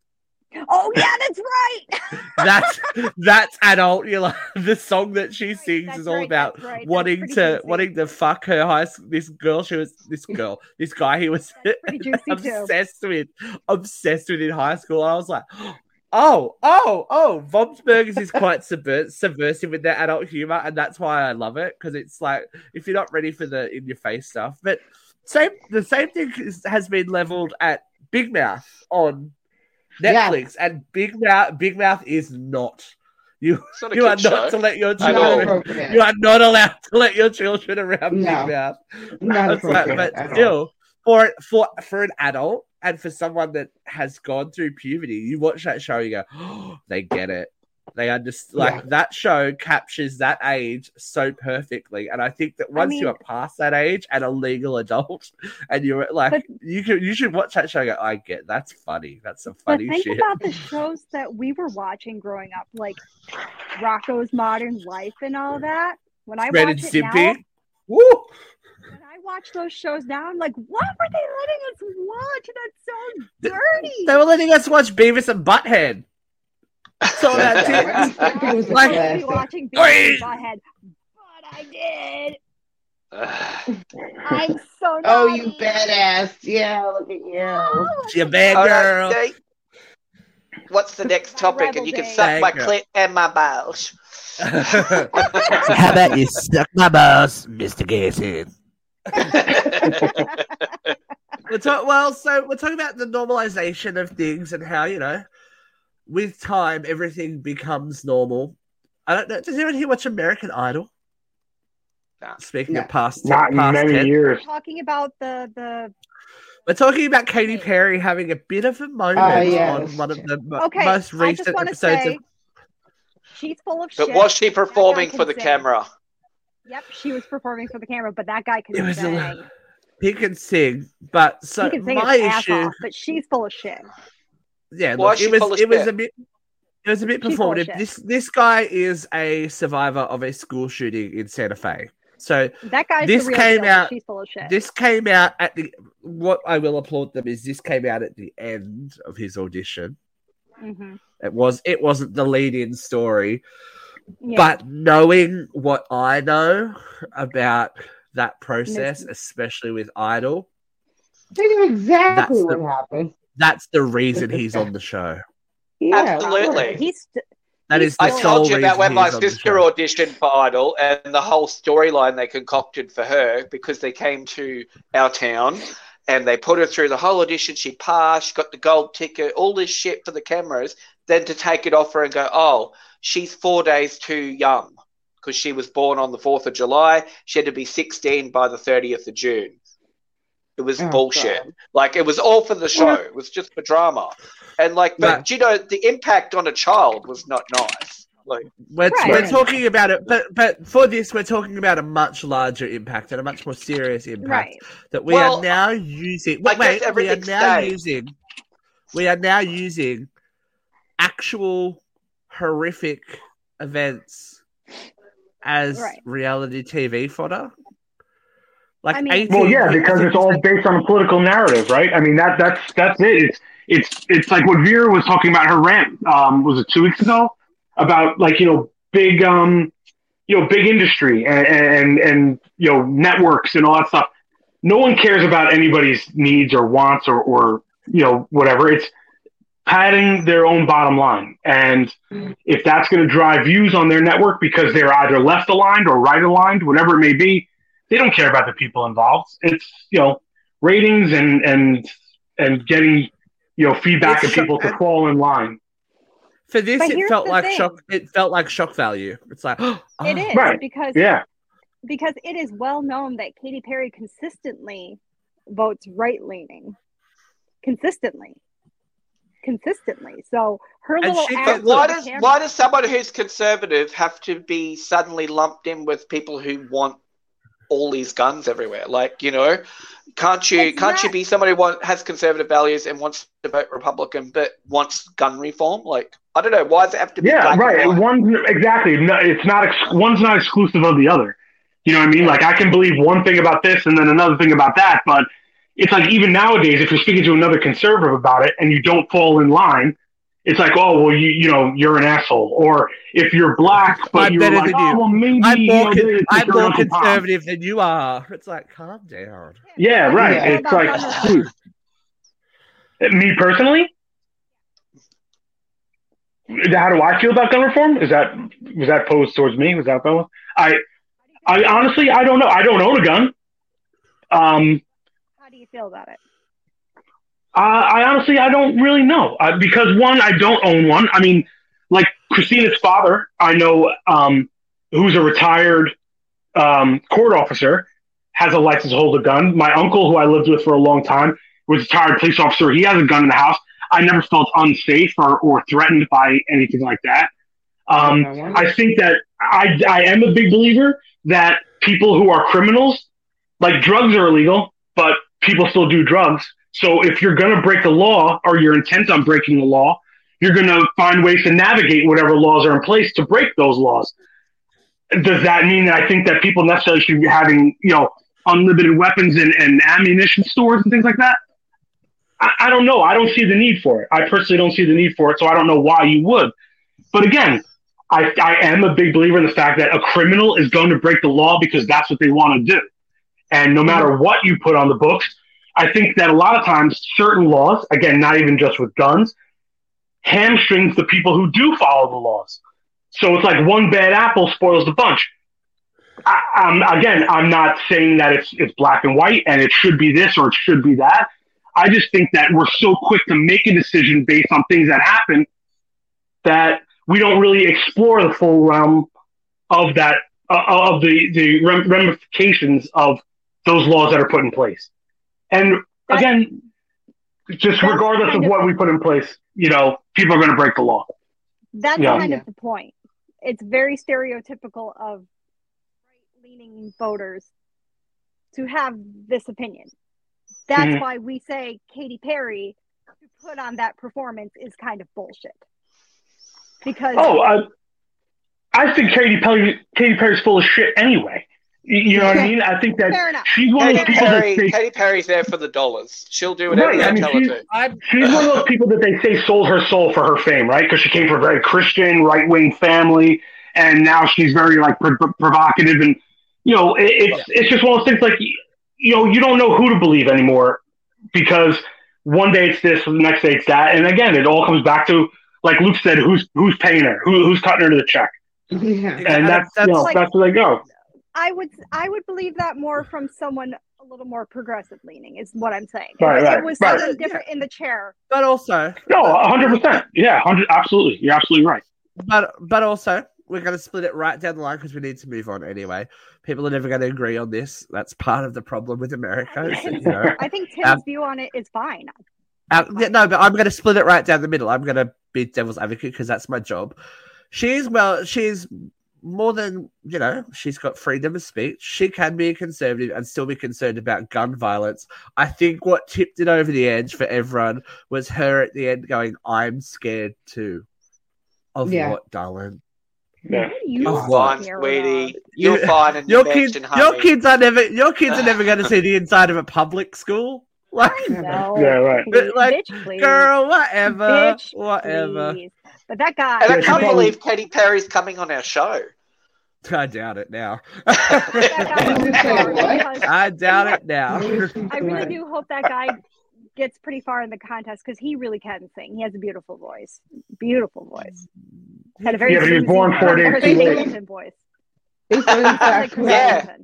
Oh yeah, that's right. That's that's adult. You like the song that she sings is all right, about right. Wanting to wanting to fuck her high s- this girl. She was this girl, this guy he was juicy too. obsessed with, obsessed with in high school. I was like, oh, oh, oh, Bob's Burgers is quite subver- subversive with their adult humor, and that's why I love it because it's like if you're not ready for the in your face stuff, but same the same thing has been leveled at Big Mouth on Yeah. Netflix, and Big Mouth. Big Mouth is not. You not you are kid not show. to let your At children. You are not allowed to let your children around No. Big Mouth. Not That's but at all. still, for for for an adult and for someone that has gone through puberty, you watch that show, you go, oh, they get it. They are just Like Yeah. that show captures that age so perfectly, and I think that once you mean- are past that age and a legal adult, and you're like, But- you can you should watch that show. and Go, I get that's funny. That's some But funny think shit. about the shows that we were watching growing up, like Rocko's Modern Life and all that. When I Ren watch and it now, Woo! when I watch those shows now, I'm like, what were they letting us watch? That's so dirty. They were letting us watch Beavis and Butthead. So that's it. It was a Like- I should be classic. watching Oi! Beavis and Butthead, but I did. I'm so Oh, you naughty. badass. Yeah, look at you. Oh, She a bad All girl. right, Dave. What's the next topic? And you can suck day. my Thank you. clit and my balls. How about you suck my balls, Mr. Gason? We're talk- well, so we're talking about the normalization of things and how, you know, with time, everything becomes normal. I don't know. Does anyone here watch American Idol? Nah. Speaking No. of past, Not past many tense. years. talking about the the we're talking about Katy Perry having a bit of a ah, moment Oh, yes. on one of the mo- okay. most recent just want to episodes say of. she's full of but shit. was she performing for the sing. camera? Yep, she was performing for the camera, but that guy can It was a- sing. He can sing, but so he can sing my his ass issue, off, but she's full of shit. Yeah, Why look, it was it was shit? a bit it was a bit She's performative. This this guy is a survivor of a school shooting in Santa Fe. So That guy. This came deal, out- She's full of shit. this came out at the what I will applaud them is this came out at the end of his audition. Mhm. It was it wasn't the lead in story, Yeah. but knowing what I know about that process, Listen. especially with Idol, They knew exactly what the- happened. That's the reason he's on the show. Yeah, Absolutely. he's st- That He's is the I told you about when my he's on the sister auditioned for Idol and the whole storyline they concocted for her because they came to our town and they put her through the whole audition. She passed, she got the gold ticket, all this shit for the cameras. Then to take it off her and go, oh, she's four days too young because she was born on the 4th of July. She had to be 16 by the 30th of June. It was Oh, bullshit. God. Like it was all for the show. It was just for drama. And like, but Right. you know, the impact on a child was not nice. Like, We're, Right. we're talking about it, but but for this, we're talking about a much larger impact and a much more serious impact right. that we Well, are now using. I Wait, wait, we are now stayed. using. We are now using actual horrific events as Right. reality TV fodder. Like I mean- 18 Well, yeah, because it's all based on a political narrative, right? I mean, that that's that's it. It's it's it's like what Vera was talking about her rant. Um, was it two weeks ago about like you know big um you know big industry and and and you know networks and all that stuff. No one cares about anybody's needs or wants or or you know whatever. It's padding their own bottom line, and if that's going to drive views on their network because they're either left aligned or right aligned, whatever it may be, they don't care about the people involved. It's you know ratings and and and getting you know feedback It's and people to fall in line. For this, But it felt like thing. shock. It felt like shock value. It's like, oh, It is Right. because Yeah, because it is well known that Katy Perry consistently votes right leaning. Consistently. Consistently. So her And little she- but But why does camera- why does someone who's conservative have to be suddenly lumped in with people who want all these guns everywhere? Like you know, can't you It's can't you be somebody who has conservative values and wants to vote Republican but wants gun reform? Like I don't know. Why does it have to be? yeah, black and right. white? One exactly. No, it's not. Ex- one's not exclusive of the other. You know what I mean? Like I can believe one thing about this and then another thing about that, but it's like even nowadays, if you're speaking to another conservative about it and you don't fall in line, it's like, oh well, you you know, you're an asshole. Or if you're black, but I'm you're better like, than oh you. well, maybe I'm you more, know, con- I'm more Uncle Tom. conservative than you are. It's like, calm down. Yeah, How do you right. feel It's like gun me personally. How do I feel about gun reform? Is that was that posed towards me? Was that Bella? I I honestly I don't know. I don't own a gun. Um, How do you feel about it? Uh, I honestly, I don't really know uh, because one, I don't own one. I mean, like Christina's father, I know, um, who's a retired um, court officer, has a license to hold a gun. My uncle, who I lived with for a long time, was a retired police officer. He has a gun in the house. I never felt unsafe or, or threatened by anything like that. Um, I think that I, I am a big believer that people who are criminals, like drugs are illegal, but people still do drugs. So if you're going to break the law or you're intent on breaking the law, you're going to find ways to navigate whatever laws are in place to break those laws. Does that mean that I think that people necessarily should be having, you know, unlimited weapons and, and ammunition stores and things like that? I, I don't know. I don't see the need for it. I personally don't see the need for it, so I don't know why you would. But again, I, I am a big believer in the fact that a criminal is going to break the law because that's what they want to do. And no matter what you put on the books, I think that a lot of times certain laws, again, not even just with guns, hamstrings the people who do follow the laws. So it's like one bad apple spoils the bunch. I, I'm, again, I'm not saying that it's it's black and white and it should be this or it should be that. I just think that we're so quick to make a decision based on things that happen that we don't really explore the full realm of that uh, of the the ramifications of those laws that are put in place. And again, just regardless of of- what we put in place, you know, people are going to break the law. That's Yeah. kind of the point. It's very stereotypical of right leaning voters to have this opinion. That's Mhm. why we say Katy Perry to put on that performance is kind of bullshit. Because Oh, I, I think Katy Perry, Katy Perry's full of shit anyway. You, you know what I mean? I think that fair enough. she's one of those people that Perry, say, Katy Perry's there for the dollars. She'll do whatever Right, they I mean, tell her to. I'm she's one of those people that they say sold her soul for her fame, right? Because she came from a very Christian, right wing family, and now she's very like pro- pro- provocative, and you know, it, it's it's just one of those things like you know, you don't know who to believe anymore because one day it's this, the next day it's that, and again, it all comes back to like Luke said, who's who's paying her, Who, who's cutting her to the check, Yeah. and that's, you know, Like- that's where they go. I would I would believe that more from someone a little more progressive leaning is what I'm saying. Right, if right, it was right. something different in the chair. but also No, hundred percent, yeah, hundred, absolutely, you're absolutely right. but but also we're going to split it right down the line because we need to move on anyway. People are never going to agree on this. That's part of the problem with America. is you know, I think Tim's Um, view on it is fine. Uh, yeah, no, but I'm going to split it right down the middle. I'm going to be devil's advocate because that's my job. She's well, she's more than you know. She's got freedom of speech. She can be a conservative and still be concerned about gun violence. I think what tipped it over the edge for everyone was her at the end going, "I'm scared too." Of Yeah. what, darling? Yeah. You Of You're what? fine, scare sweetie. You're You- fine in Your your kids, mansion, your kids are never, your kids are never going to see the inside of a public school. Like, I know. Yeah, right. Please, Like, bitch, girl, whatever, Bitch, whatever. please. But that guy, And I can't probably- believe Katy Perry's coming on our show. I doubt it now. that guy What? is hard because I doubt it now. I really do hope that guy gets pretty far in the contest because he really can sing. He has a beautiful voice. Beautiful voice. Had a very Yeah, he was born four days too late. Voice. He's doing Sounds like that. Chris Yeah.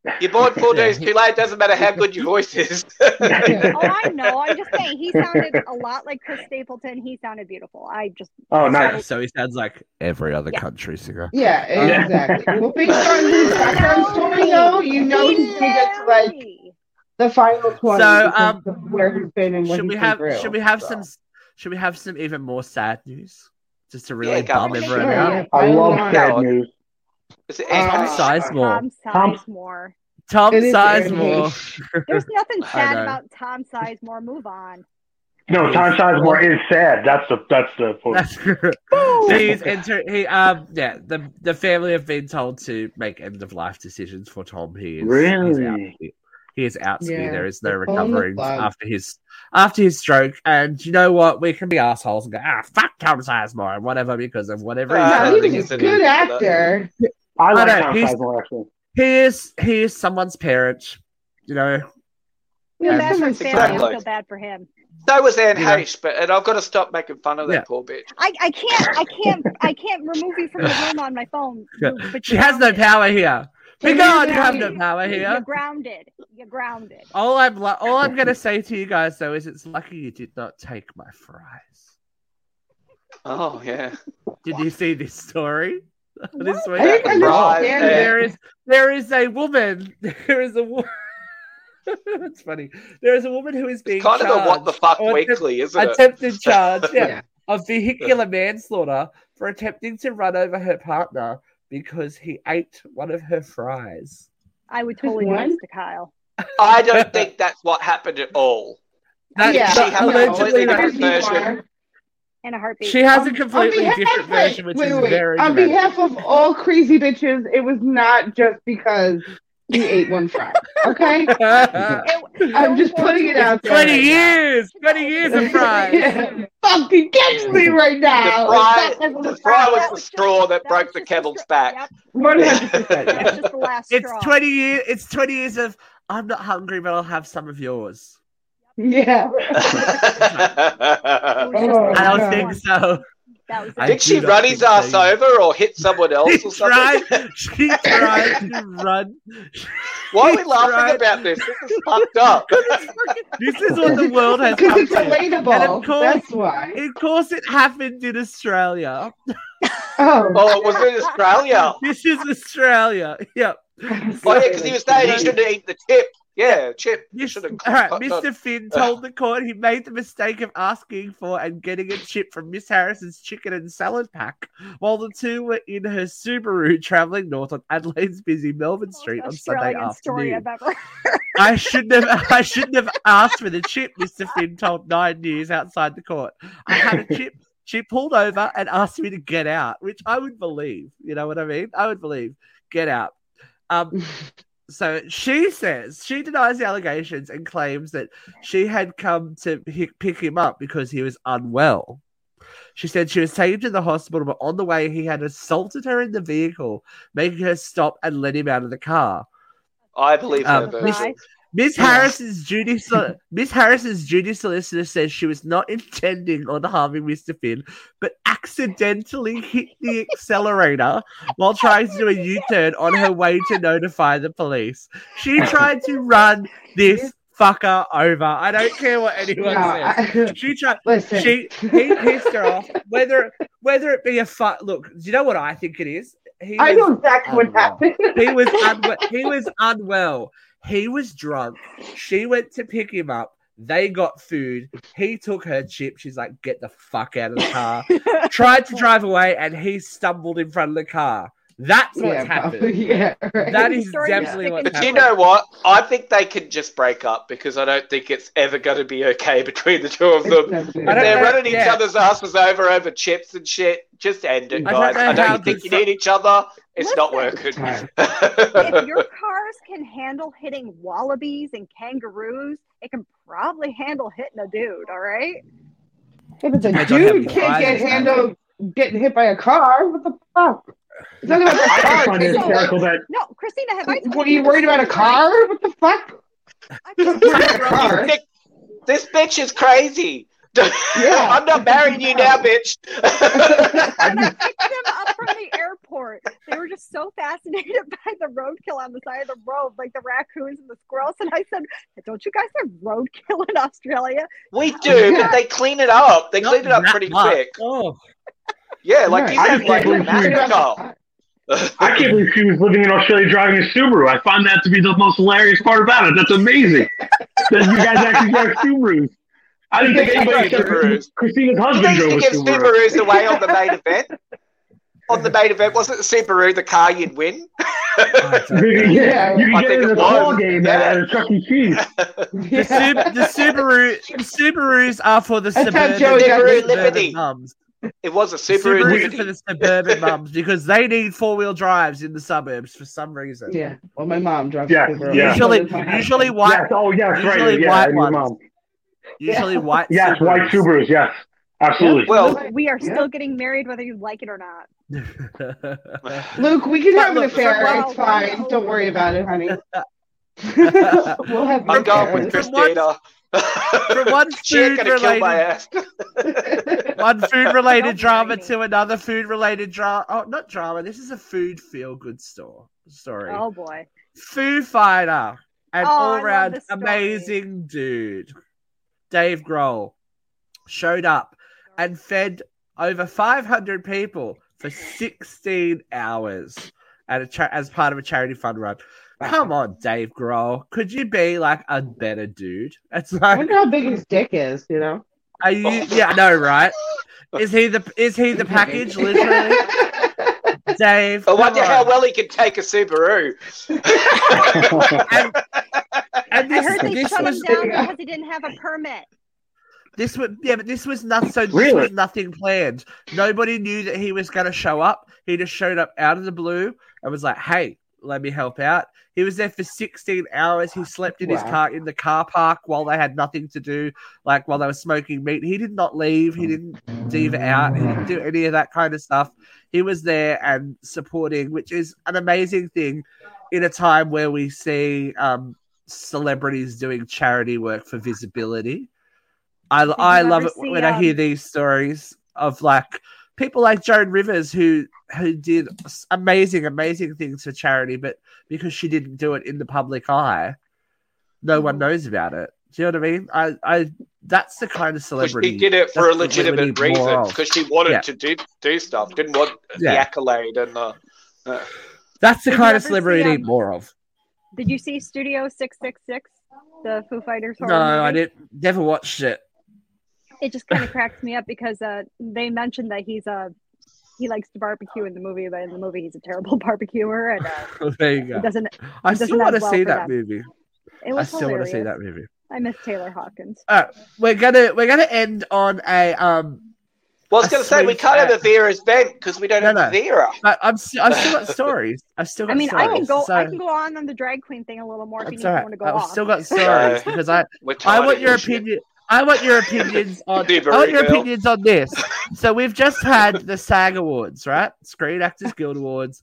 Stapleton. You're born four Yeah. days too late. Doesn't matter how good your voice is. Oh, I know. I'm just saying he sounded a lot like Chris Stapleton. He sounded beautiful. I just Oh, nice. So he sounds like every other Yeah. country singer. Yeah, Yeah. exactly. Well, based on his background story, though, you know he's gonna like the final twenty. So, um, where he's been and what Should he's we have? through. Should we have So. some? Should we have some even more sad news? Just to really Yeah, bum everyone Sure, out. yeah. I love sad news. Is it Uh, Tom Heche? Sizemore. Tom Tom- Sizemore. Tom It is Sizemore. There's nothing sad about Tom Sizemore. Move on. No, Tom Sizemore is sad. That's the that's the point. He's enter- he um yeah the the family have been told to make end of life decisions for Tom. He is he's Really? out. He, he is out. Ski. Yeah, There is no they're pulling the recovering after his after his stroke. And you know what? We can be assholes and go ah fuck Tom Sizemore and whatever because of whatever. Uh, he's I Yeah, done. don't he was a good actor. I I like know, Tom he's- Sizemore actually. He is he is someone's parent. You know, Feel Yeah, bad for someone's his family. exactly. I feel bad for him. So was Anne Yeah. Heche, but and I've got to stop making fun of that Yeah. poor bitch. I, I can't I can't I can't remove you from the room on my phone. Yeah. But she has no power here. Be Take gone, you have no power here. You're grounded. You're grounded. All I'm lu- all I'm gonna say to you guys though is it's lucky you did not take my fries. Oh yeah. Did you see this story? This What? week? I think I Right, understand yeah. it. there is there is a woman. There is a woman. It's funny. There is a woman who is being Kind of charged a what the fuck or attempt- weekly, isn't it? attempted charge yeah, Yeah. of vehicular manslaughter for attempting to run over her partner because he ate one of her fries. I would totally do one? this to Kyle. I don't think that's what happened at all. That, yeah, she that- has a completely different version. Are- In a heartbeat. she has a completely behalf- different wait, version, which wait, is wait. very On dramatic. behalf of all crazy bitches, it was not just because he ate one fry. Okay, It- it I'm just putting it out there. 20 years! 20 years of fries! Yeah. Fucking gets me right The now. fry, the a fry was was the just- straw that that broke the just camel's str- back. 100%. that's just the last It's 20 years it's 20 years of I'm not hungry, but I'll have some of yours. Yeah. It was just the I don't God. think so. That was I Did she run his ass so. over or hit someone else She or something? tried, she tried to run. Why are we laughing tried- about this? This is fucked up. This is what the world has Because come it's to. And relatable. of course- That's why. Of course, it happened in Australia. Oh. Oh, it was in Australia. This is Australia. Yep. Oh yeah, because he was saying he should have eaten the chip. Yeah, chip. Yes. Should have. All right, Mr. Finn told the court he made the mistake of asking for and getting a chip from Miss Harrison's chicken and salad pack while the two were in her Subaru traveling north on Adelaide's busy Melbourne Most Street on Sunday afternoon. I've I shouldn't have. I shouldn't have asked for the chip. Mister Finn told Nine News outside the court. I had a chip. She pulled over and asked me to get out, which I would believe. You know what I mean? I would believe. Get out. Um. So she says she denies the allegations and claims that she had come to pick him up because he was unwell. She said she was taken to the hospital, but on the way he had assaulted her in the vehicle, making her stop and let him out of the car. I believe her Um, version. Right. Miss. Harrison's sol- Miss Harrison's duty solicitor says she was not intending on harming Mr. Finn, but accidentally hit the accelerator while trying to do a U-turn on her way to notify the police. She tried to run this fucker over. I don't care what anyone No, says. I, She tried. listen. She he pissed her off. Whether whether it be a fuck. Look, do you know what I think it is? He I was- know exactly what happened. he was unwell. He was unwell. He was drunk. She went to pick him up. They got food. He took her chip. She's like, "Get the fuck out of the car." Tried to drive away, and he stumbled in front of the car. That's what's yeah, happened. probably, yeah, right. That is Story definitely was what's sticking But you know what? I think they can just break up because I don't think it's ever going to be okay between the two of them. It's definitely- I If don't they're know- running each yeah. other's asses over over chips and shit, just end it, guys. I don't I know, how you think the you need each other. It's not working. if your cars can handle hitting wallabies and kangaroos, it can probably handle hitting a dude. All right. If but the I don't have any dude can't get handled getting hit by a car. What the fuck? It's not about the I car. find it hysterical that No, Christina, have I? told What are you worried about a car? What the fuck? I've Worried about a car. This, this bitch is crazy. Yeah. I'm not marrying you now, bitch. And I picked them up from the airport. They were just so fascinated by the roadkill on the side of the road, like the raccoons and the squirrels. And I said, "Don't you guys have roadkill in Australia?" we do, Yeah. but they clean it up. They Not clean it up pretty much. quick. Oh, Yeah, like Right. you I said, just like can't a believe she- I can't believe she was living in Australia driving a Subaru. I find that to be the most hilarious part about it. That's amazing. that you guys actually drive Subarus. I didn't think anybody except Subarus. Christina's husband used drove to a give Subaru. Subarus away on the main event. On the main event, wasn't the Subaru the car you'd win? I don't know. yeah, you I can get think it in a ball was. game uh, Yeah. at, at a Chuck E. Cheese. The, Sub- the Subaru, the Subarus are for the I suburban, Joey got Subaru suburban Liberty. mums. It was a The Subaru. Subarus Liberty. for the suburban mums because they need four wheel drives in the suburbs for some reason. Yeah. Well, my mom drives. Yeah, Subaru. yeah. Usually, So does my usually white, yes, oh yes, right. usually Yeah, white and your ones. mom. usually white. Yes, white Subarus. Subarus. Yes, absolutely. Well, We are Yeah. still getting married, whether you like it or not. Luke, we can But have an affair. well, It's fine. well, Don't worry about it, honey. we'll have an I'm with affair. From one- Christina. From one she ain't gonna kill my food-related- One food related drama worry. to another food related drama. Oh, not drama. This is a food feel good store. story. Oh boy. Foo Fighter, an Oh, all love round amazing dude, Dave Grohl, showed up and fed over 500 people for 16 hours at a cha- as part of a charity fund run. Come on, Dave Grohl. Could you be like a better dude? It's I like, wonder how big his dick is, you know? are you? Yeah, I know, right? Is he the is he the package literally? Dave, I wonder on. how well he can take a Subaru. and, and I heard they this shut was him down because he didn't have a permit. This was yeah, but this was not so. This Really? was nothing planned. Nobody knew that he was going to show up. He just showed up out of the blue and was like, "Hey, let me help out." He was there for 16 hours. He slept in his car in the car park while they had nothing to do, like while they were smoking meat. He did not leave. He didn't diva out. He didn't do any of that kind of stuff. He was there and supporting, which is an amazing thing in a time where we see um, celebrities doing charity work for visibility. I, I love it see, when I hear um, these stories of like people like Joan Rivers who who did amazing, amazing things for charity, but because she didn't do it in the public eye, no one knows about it. Do you know what I mean? I, I that's the kind of celebrity. she did it for a legitimate reason. Because she wanted Yeah. to do do stuff, didn't want the accolade and the. Uh, That's the Did kind of celebrity see, um, need more of. Did you see Studio Six Six Six, the Foo Fighters? horror No, I didn't. Never watched it. It just kind of cracks me up because uh, they mentioned that he's a he likes to barbecue in the movie, but in the movie he's a terrible barbecuer, and uh, there you go. doesn't. I doesn't still want to end well see that them. movie. It I was still want to hilarious. see that movie. I miss Taylor Hawkins. All right, we're gonna we're gonna end on a um. well, I was going to say we can't have a Vera's vent because we don't No, have no. a Vera. But I'm st- I've still got stories. I've still got I mean, stories. I can go. So, I can go on on the drag queen thing a little more if you that's need all right. someone to go on. I've off. still got stories because I I want your this shit. opinion. I want your opinions on. I want your girl. opinions on this. So we've just had the SAG Awards, right? Screen Actors Guild Awards,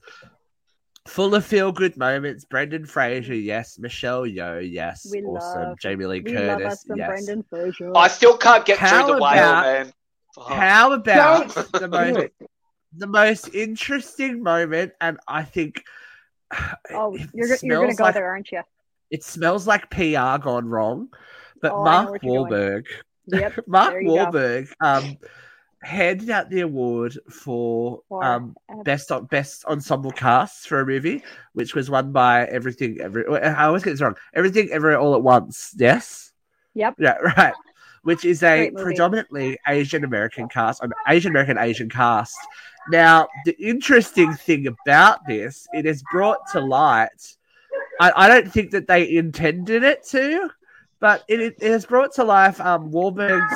full of feel good moments. Brendan Fraser, yes. Michelle Yeoh, yes. We awesome. love- Jamie Lee we love Curtis, us some yes. Brendan Fraser. I still can't get How through the whale, about- man. Fuck. How about the do most the most interesting moment? And I think oh, you're you're gonna go like- there, aren't you? It smells like PR gone wrong. But Oh, Mark. Wahlberg, Yep. Mark. Wahlberg, um, handed out the award for um best best ensemble cast for a movie, which was won by Everything Every. I always get this wrong. Everything Everywhere All at Once. Yes. Yep. Yeah. Right. Which is a predominantly Asian American cast, an Asian American Asian cast. Now, the interesting thing about this, it has brought to light. I, I don't think that they intended it to, but it, it has brought to life um, Wahlberg's,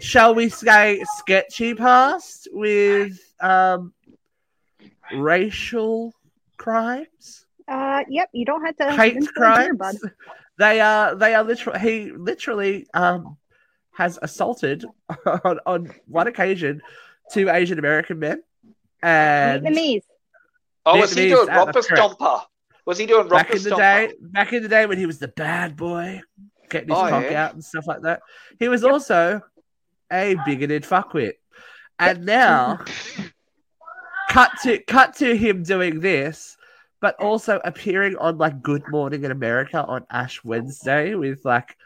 shall we say, sketchy past with um, racial crimes, Uh, yep. You don't have to hate influence crimes. here, bud. They are they are literally he literally um, has assaulted on, on one occasion two Asian American men and Vietnamese. Oh, was he doing at Romper. Stomper? Was he doing back Romper in the Stomper? day, back in the day when he was the bad boy, getting his Oh, cock yeah. out and stuff like that, he was also a bigoted fuckwit. And now, cut to cut to him doing this, but also appearing on like Good Morning in America on Ash Wednesday with like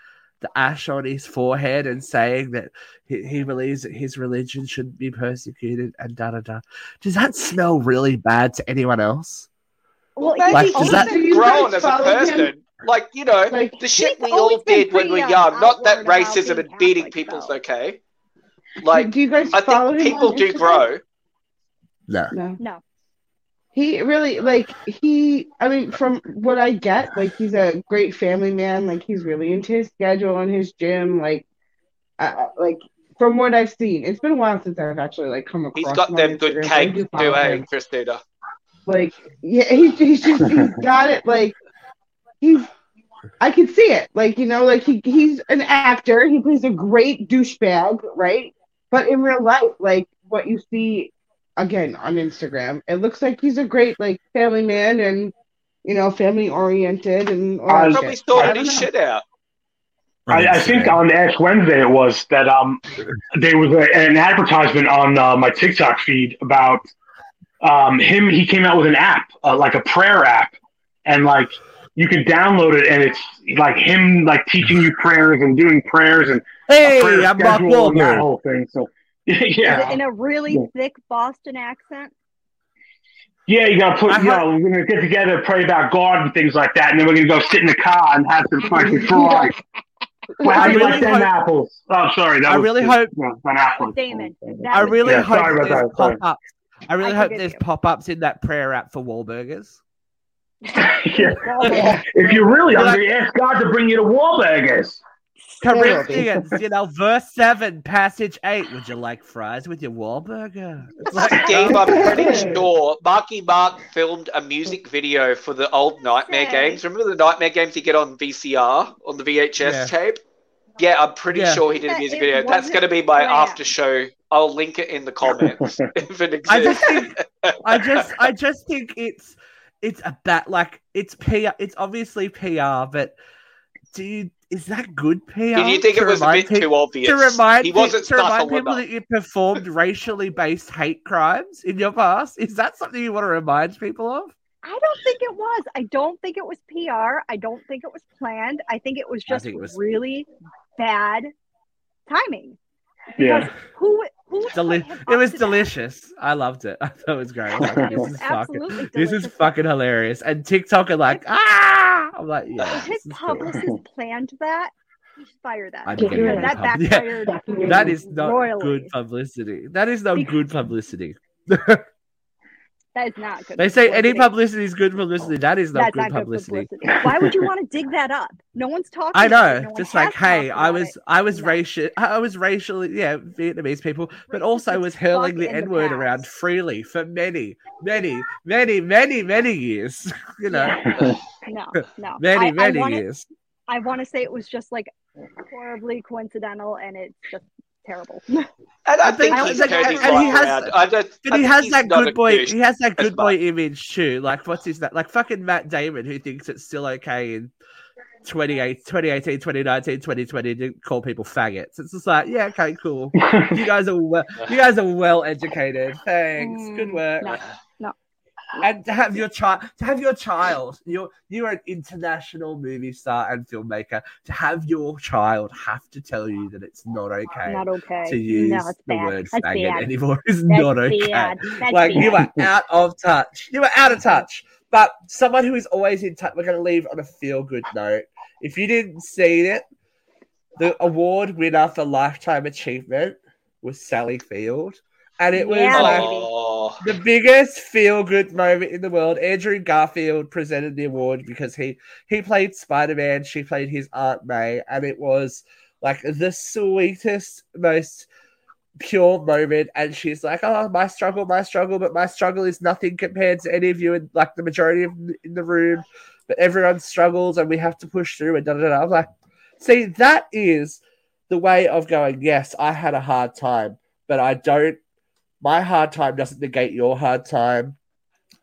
the ash on his forehead and saying that he, he believes that his religion shouldn't be persecuted and da da da. Does that smell really bad to anyone else? Well, Like, does that- Grown as a person? him? Person. Like, you know, Like, the shit we all did when we pretty, were uh, young. Not that racism and beating Catholic, people's though. okay. Like, do you guys I think people do grow. No. No. No. He really like he. I mean, from what I get, like he's a great family man. Like he's really into his schedule and his gym. Like, uh, like from what I've seen, it's been a while since I've actually like come across. He's got them good Instagram, but I cake do eh. Christina? Like, yeah, he's, he's just he's got it. Like, he's. I can see it. Like, you know, like he he's an actor. He plays a great douchebag, right? But in real life, like what you see again on Instagram, it looks like he's a great like family man and you know family oriented and all I Probably shit. I sorted his shit out. I, I think on Ash Wednesday it was that um there was a, an advertisement on uh, my TikTok feed about um, him he came out with an app, uh, like a prayer app, and like you can download it, and it's like him like teaching you prayers and doing prayers and a Hey, prayer I'm Mark schedule and that whole thing. So Is it yeah, in a really Yeah. thick Boston accent? yeah, you gotta put. I You heard- know, we're gonna get together, pray about God and things like that, and then we're gonna go sit in the car and have some fucking fries. Well, how I do you really like them hope- apples? Oh, sorry, that I was really no, hope- Ben That. Damon. I really Yeah, hope sorry there's that, pop ups. I really I hope there's pop ups in that prayer app for Wahlburgers. yeah. If you're really You're hungry, ask God to bring you to Wahlburgers. Corinthians, you know, verse seven, passage eight. Would you like fries with your Wahlburger? It's like, Steve, I'm pretty sure Marky Mark filmed a music video for the old Nightmare Okay. games. Remember the Nightmare games you get on VCR on the VHS Yeah. tape? Yeah, I'm pretty Yeah. sure he did a music video. That's going to be my after show. I'll link it in the comments if it exists. I just think, I just, I just think it's, it's a bat like it's PR. It's obviously PR, but do you, is that good PR? Did you think it was a bit pe- too obvious? to remind, he wasn't to remind people enough. that you performed racially based hate crimes in your past? Is that something you want to remind people of? I don't think it was. I don't think it was PR. I don't think it was planned. I think it was just it was- really bad timing. Yeah. Who who Deli- it was to that? delicious. I loved it. I thought it was great. Like, this was is fucking, this is fucking hilarious. And TikTok are like, ah, I'm like, yeah. If his this is cool. publicist planned that, fire that. I'm getting because rid of that the pub- yeah. backfired. That is not royally. good publicity. That is not Because- good publicity. That is not good. They say any publicity. publicity is good publicity. That is not That's good not publicity. good publicity. Why would you want to dig that up? No one's talking. I about it. know, No just like, hey, talked I was, it. I was No. racial, I was racially, yeah, Vietnamese people, but also was hurling the N word around freely for many, many, many, many, many years. you know, No, no. many, I, many I wanna, years. I want to say it was just like horribly coincidental, and it's just terrible. And I I think think- he's like, turned and his he has- I don't, But I he has that good boy. He has that good boy much. image too. Like what's his that? Like fucking Matt Damon, who thinks it's still okay in 28, 2018, 2019, 2020 to call people faggots. It's just like, yeah, okay, cool. You guys are well, you guys are well educated. Thanks, good Mm, work. no, no. And to have your child, to have your child, you're you're an international movie star and filmmaker. To have your child have to tell you that it's not okay Not okay. to use no, the bad. word That's faggot bad. anymore is That's not okay like bad. you are out of touch. You are out of touch. But someone who is always in touch. We're going to leave on a feel good note. If you didn't see it, the award winner for lifetime achievement was Sally Field, and it was Yeah, like baby. Oh, the biggest feel good moment in the world. Andrew Garfield presented the award because he he played Spider Man. She played his Aunt May, and it was like the sweetest, most pure moment. And she's like, "Oh, my struggle, my struggle, but my struggle is nothing compared to any of you, and like the majority of in the room. But everyone struggles, and we have to push through." And da da da. I'm like, see, that is the way of going. Yes, I had a hard time, but I don't my hard time doesn't negate your hard time.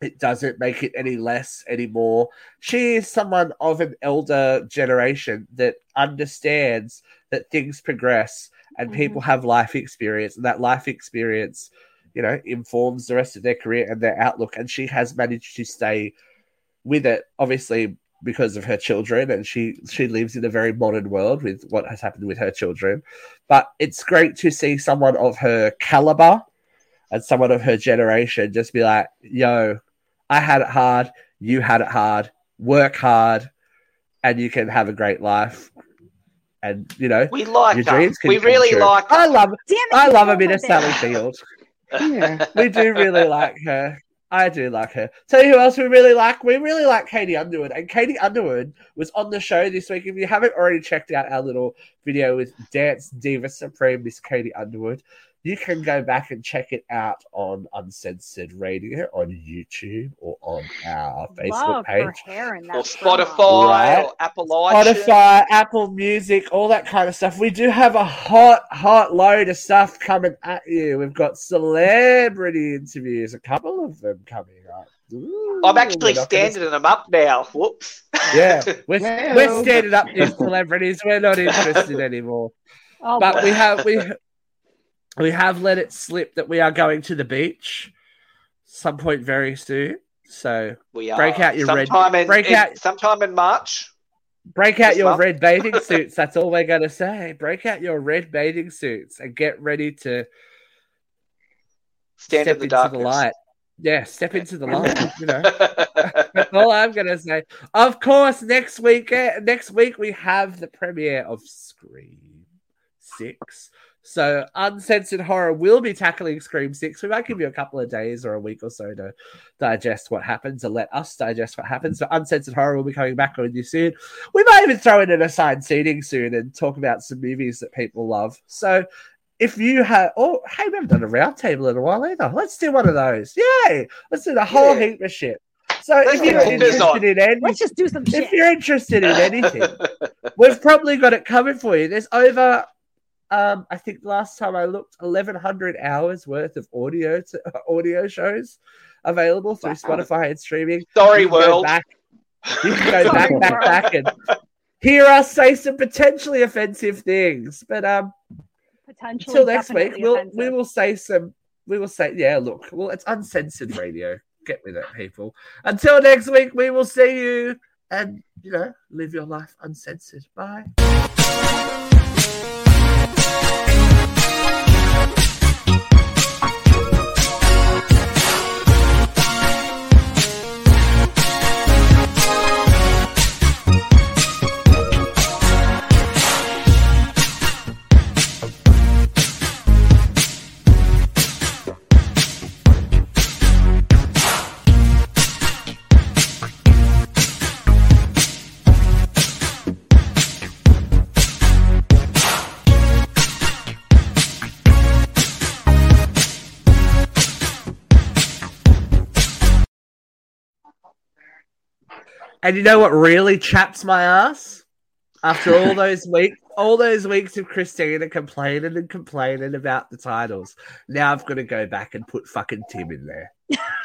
It doesn't make it any less anymore. She is someone of an elder generation that understands that things progress and Mhm. people have life experience, and that life experience, you know, informs the rest of their career and their outlook. And she has managed to stay with it, obviously because of her children, and she she lives in a very modern world with what has happened with her children. But it's great to see someone of her caliber and someone of her generation just be like, yo, I had it hard, you had it hard, work hard, and you can have a great life. And you know, we like your her. dreams can We come really true. like I love Damn it! I love a bit of Sally. Field. Yeah. We do really like her. I do like her. Tell you who else we really like? We really like Katie Underwood. And Katie Underwood was on the show this week. If you haven't already checked out our little video with Dance Diva Supreme, Miss Katie Underwood, you can go back and check it out on Uncensored Radio on YouTube or on our Facebook Love page. her hair in that Or. Spotify, Right. or Appalachian. Spotify, Apple Music, all that kind of stuff. We do have a hot, hot load of stuff coming at you. We've got celebrity interviews, a couple of them coming up. Ooh, I'm actually we're gonna- standing them up now. Whoops. Yeah, we're, we're standing up these celebrities. We're not interested anymore. Oh, But we have we we have let it slip that we are going to the beach some point very soon. So We are Break out your red- sometime in, break in- out- sometime in March. break out your month? red bathing suits. That's all we're gonna say. Break out your red bathing suits and get ready to Stand step in the into the light. Yeah, step into the light. You know. That's all I'm gonna say. Of course, next week, eh, next week we have the premiere of Scream Six. So, uncensored horror will be tackling Scream Six. We might give you a couple of days or a week or so to digest what happens and let us digest what happens. So, uncensored horror will be coming back on you soon. We might even throw in an assigned seating soon and talk about some movies that people love. So. If you have, oh, hey, we haven't done a roundtable in a while either. Let's do one of those. Yay! Let's do the whole Yeah. heap of shit. So, Let's if you're get on. interested in any, Let's just do some if shit. you're interested in anything, we've probably got it covered for you. There's over, um, I think last time I looked, 1,100 hours worth of audio to, audio shows available through Wow. Spotify and streaming. Sorry, You world. back- you can go back, back, back, and hear us say some potentially offensive things. But um, Potentially, until next week, we'll offensive. we will say some. We will say, yeah. Look, well, it's uncensored radio. Get with it, people. Until next week, we will see you, and you know, live your life uncensored. Bye. And you know what really chaps my ass? After all those weeks, all those weeks of Christina complaining and complaining about the titles, now I've got to go back and put fucking Tim in there.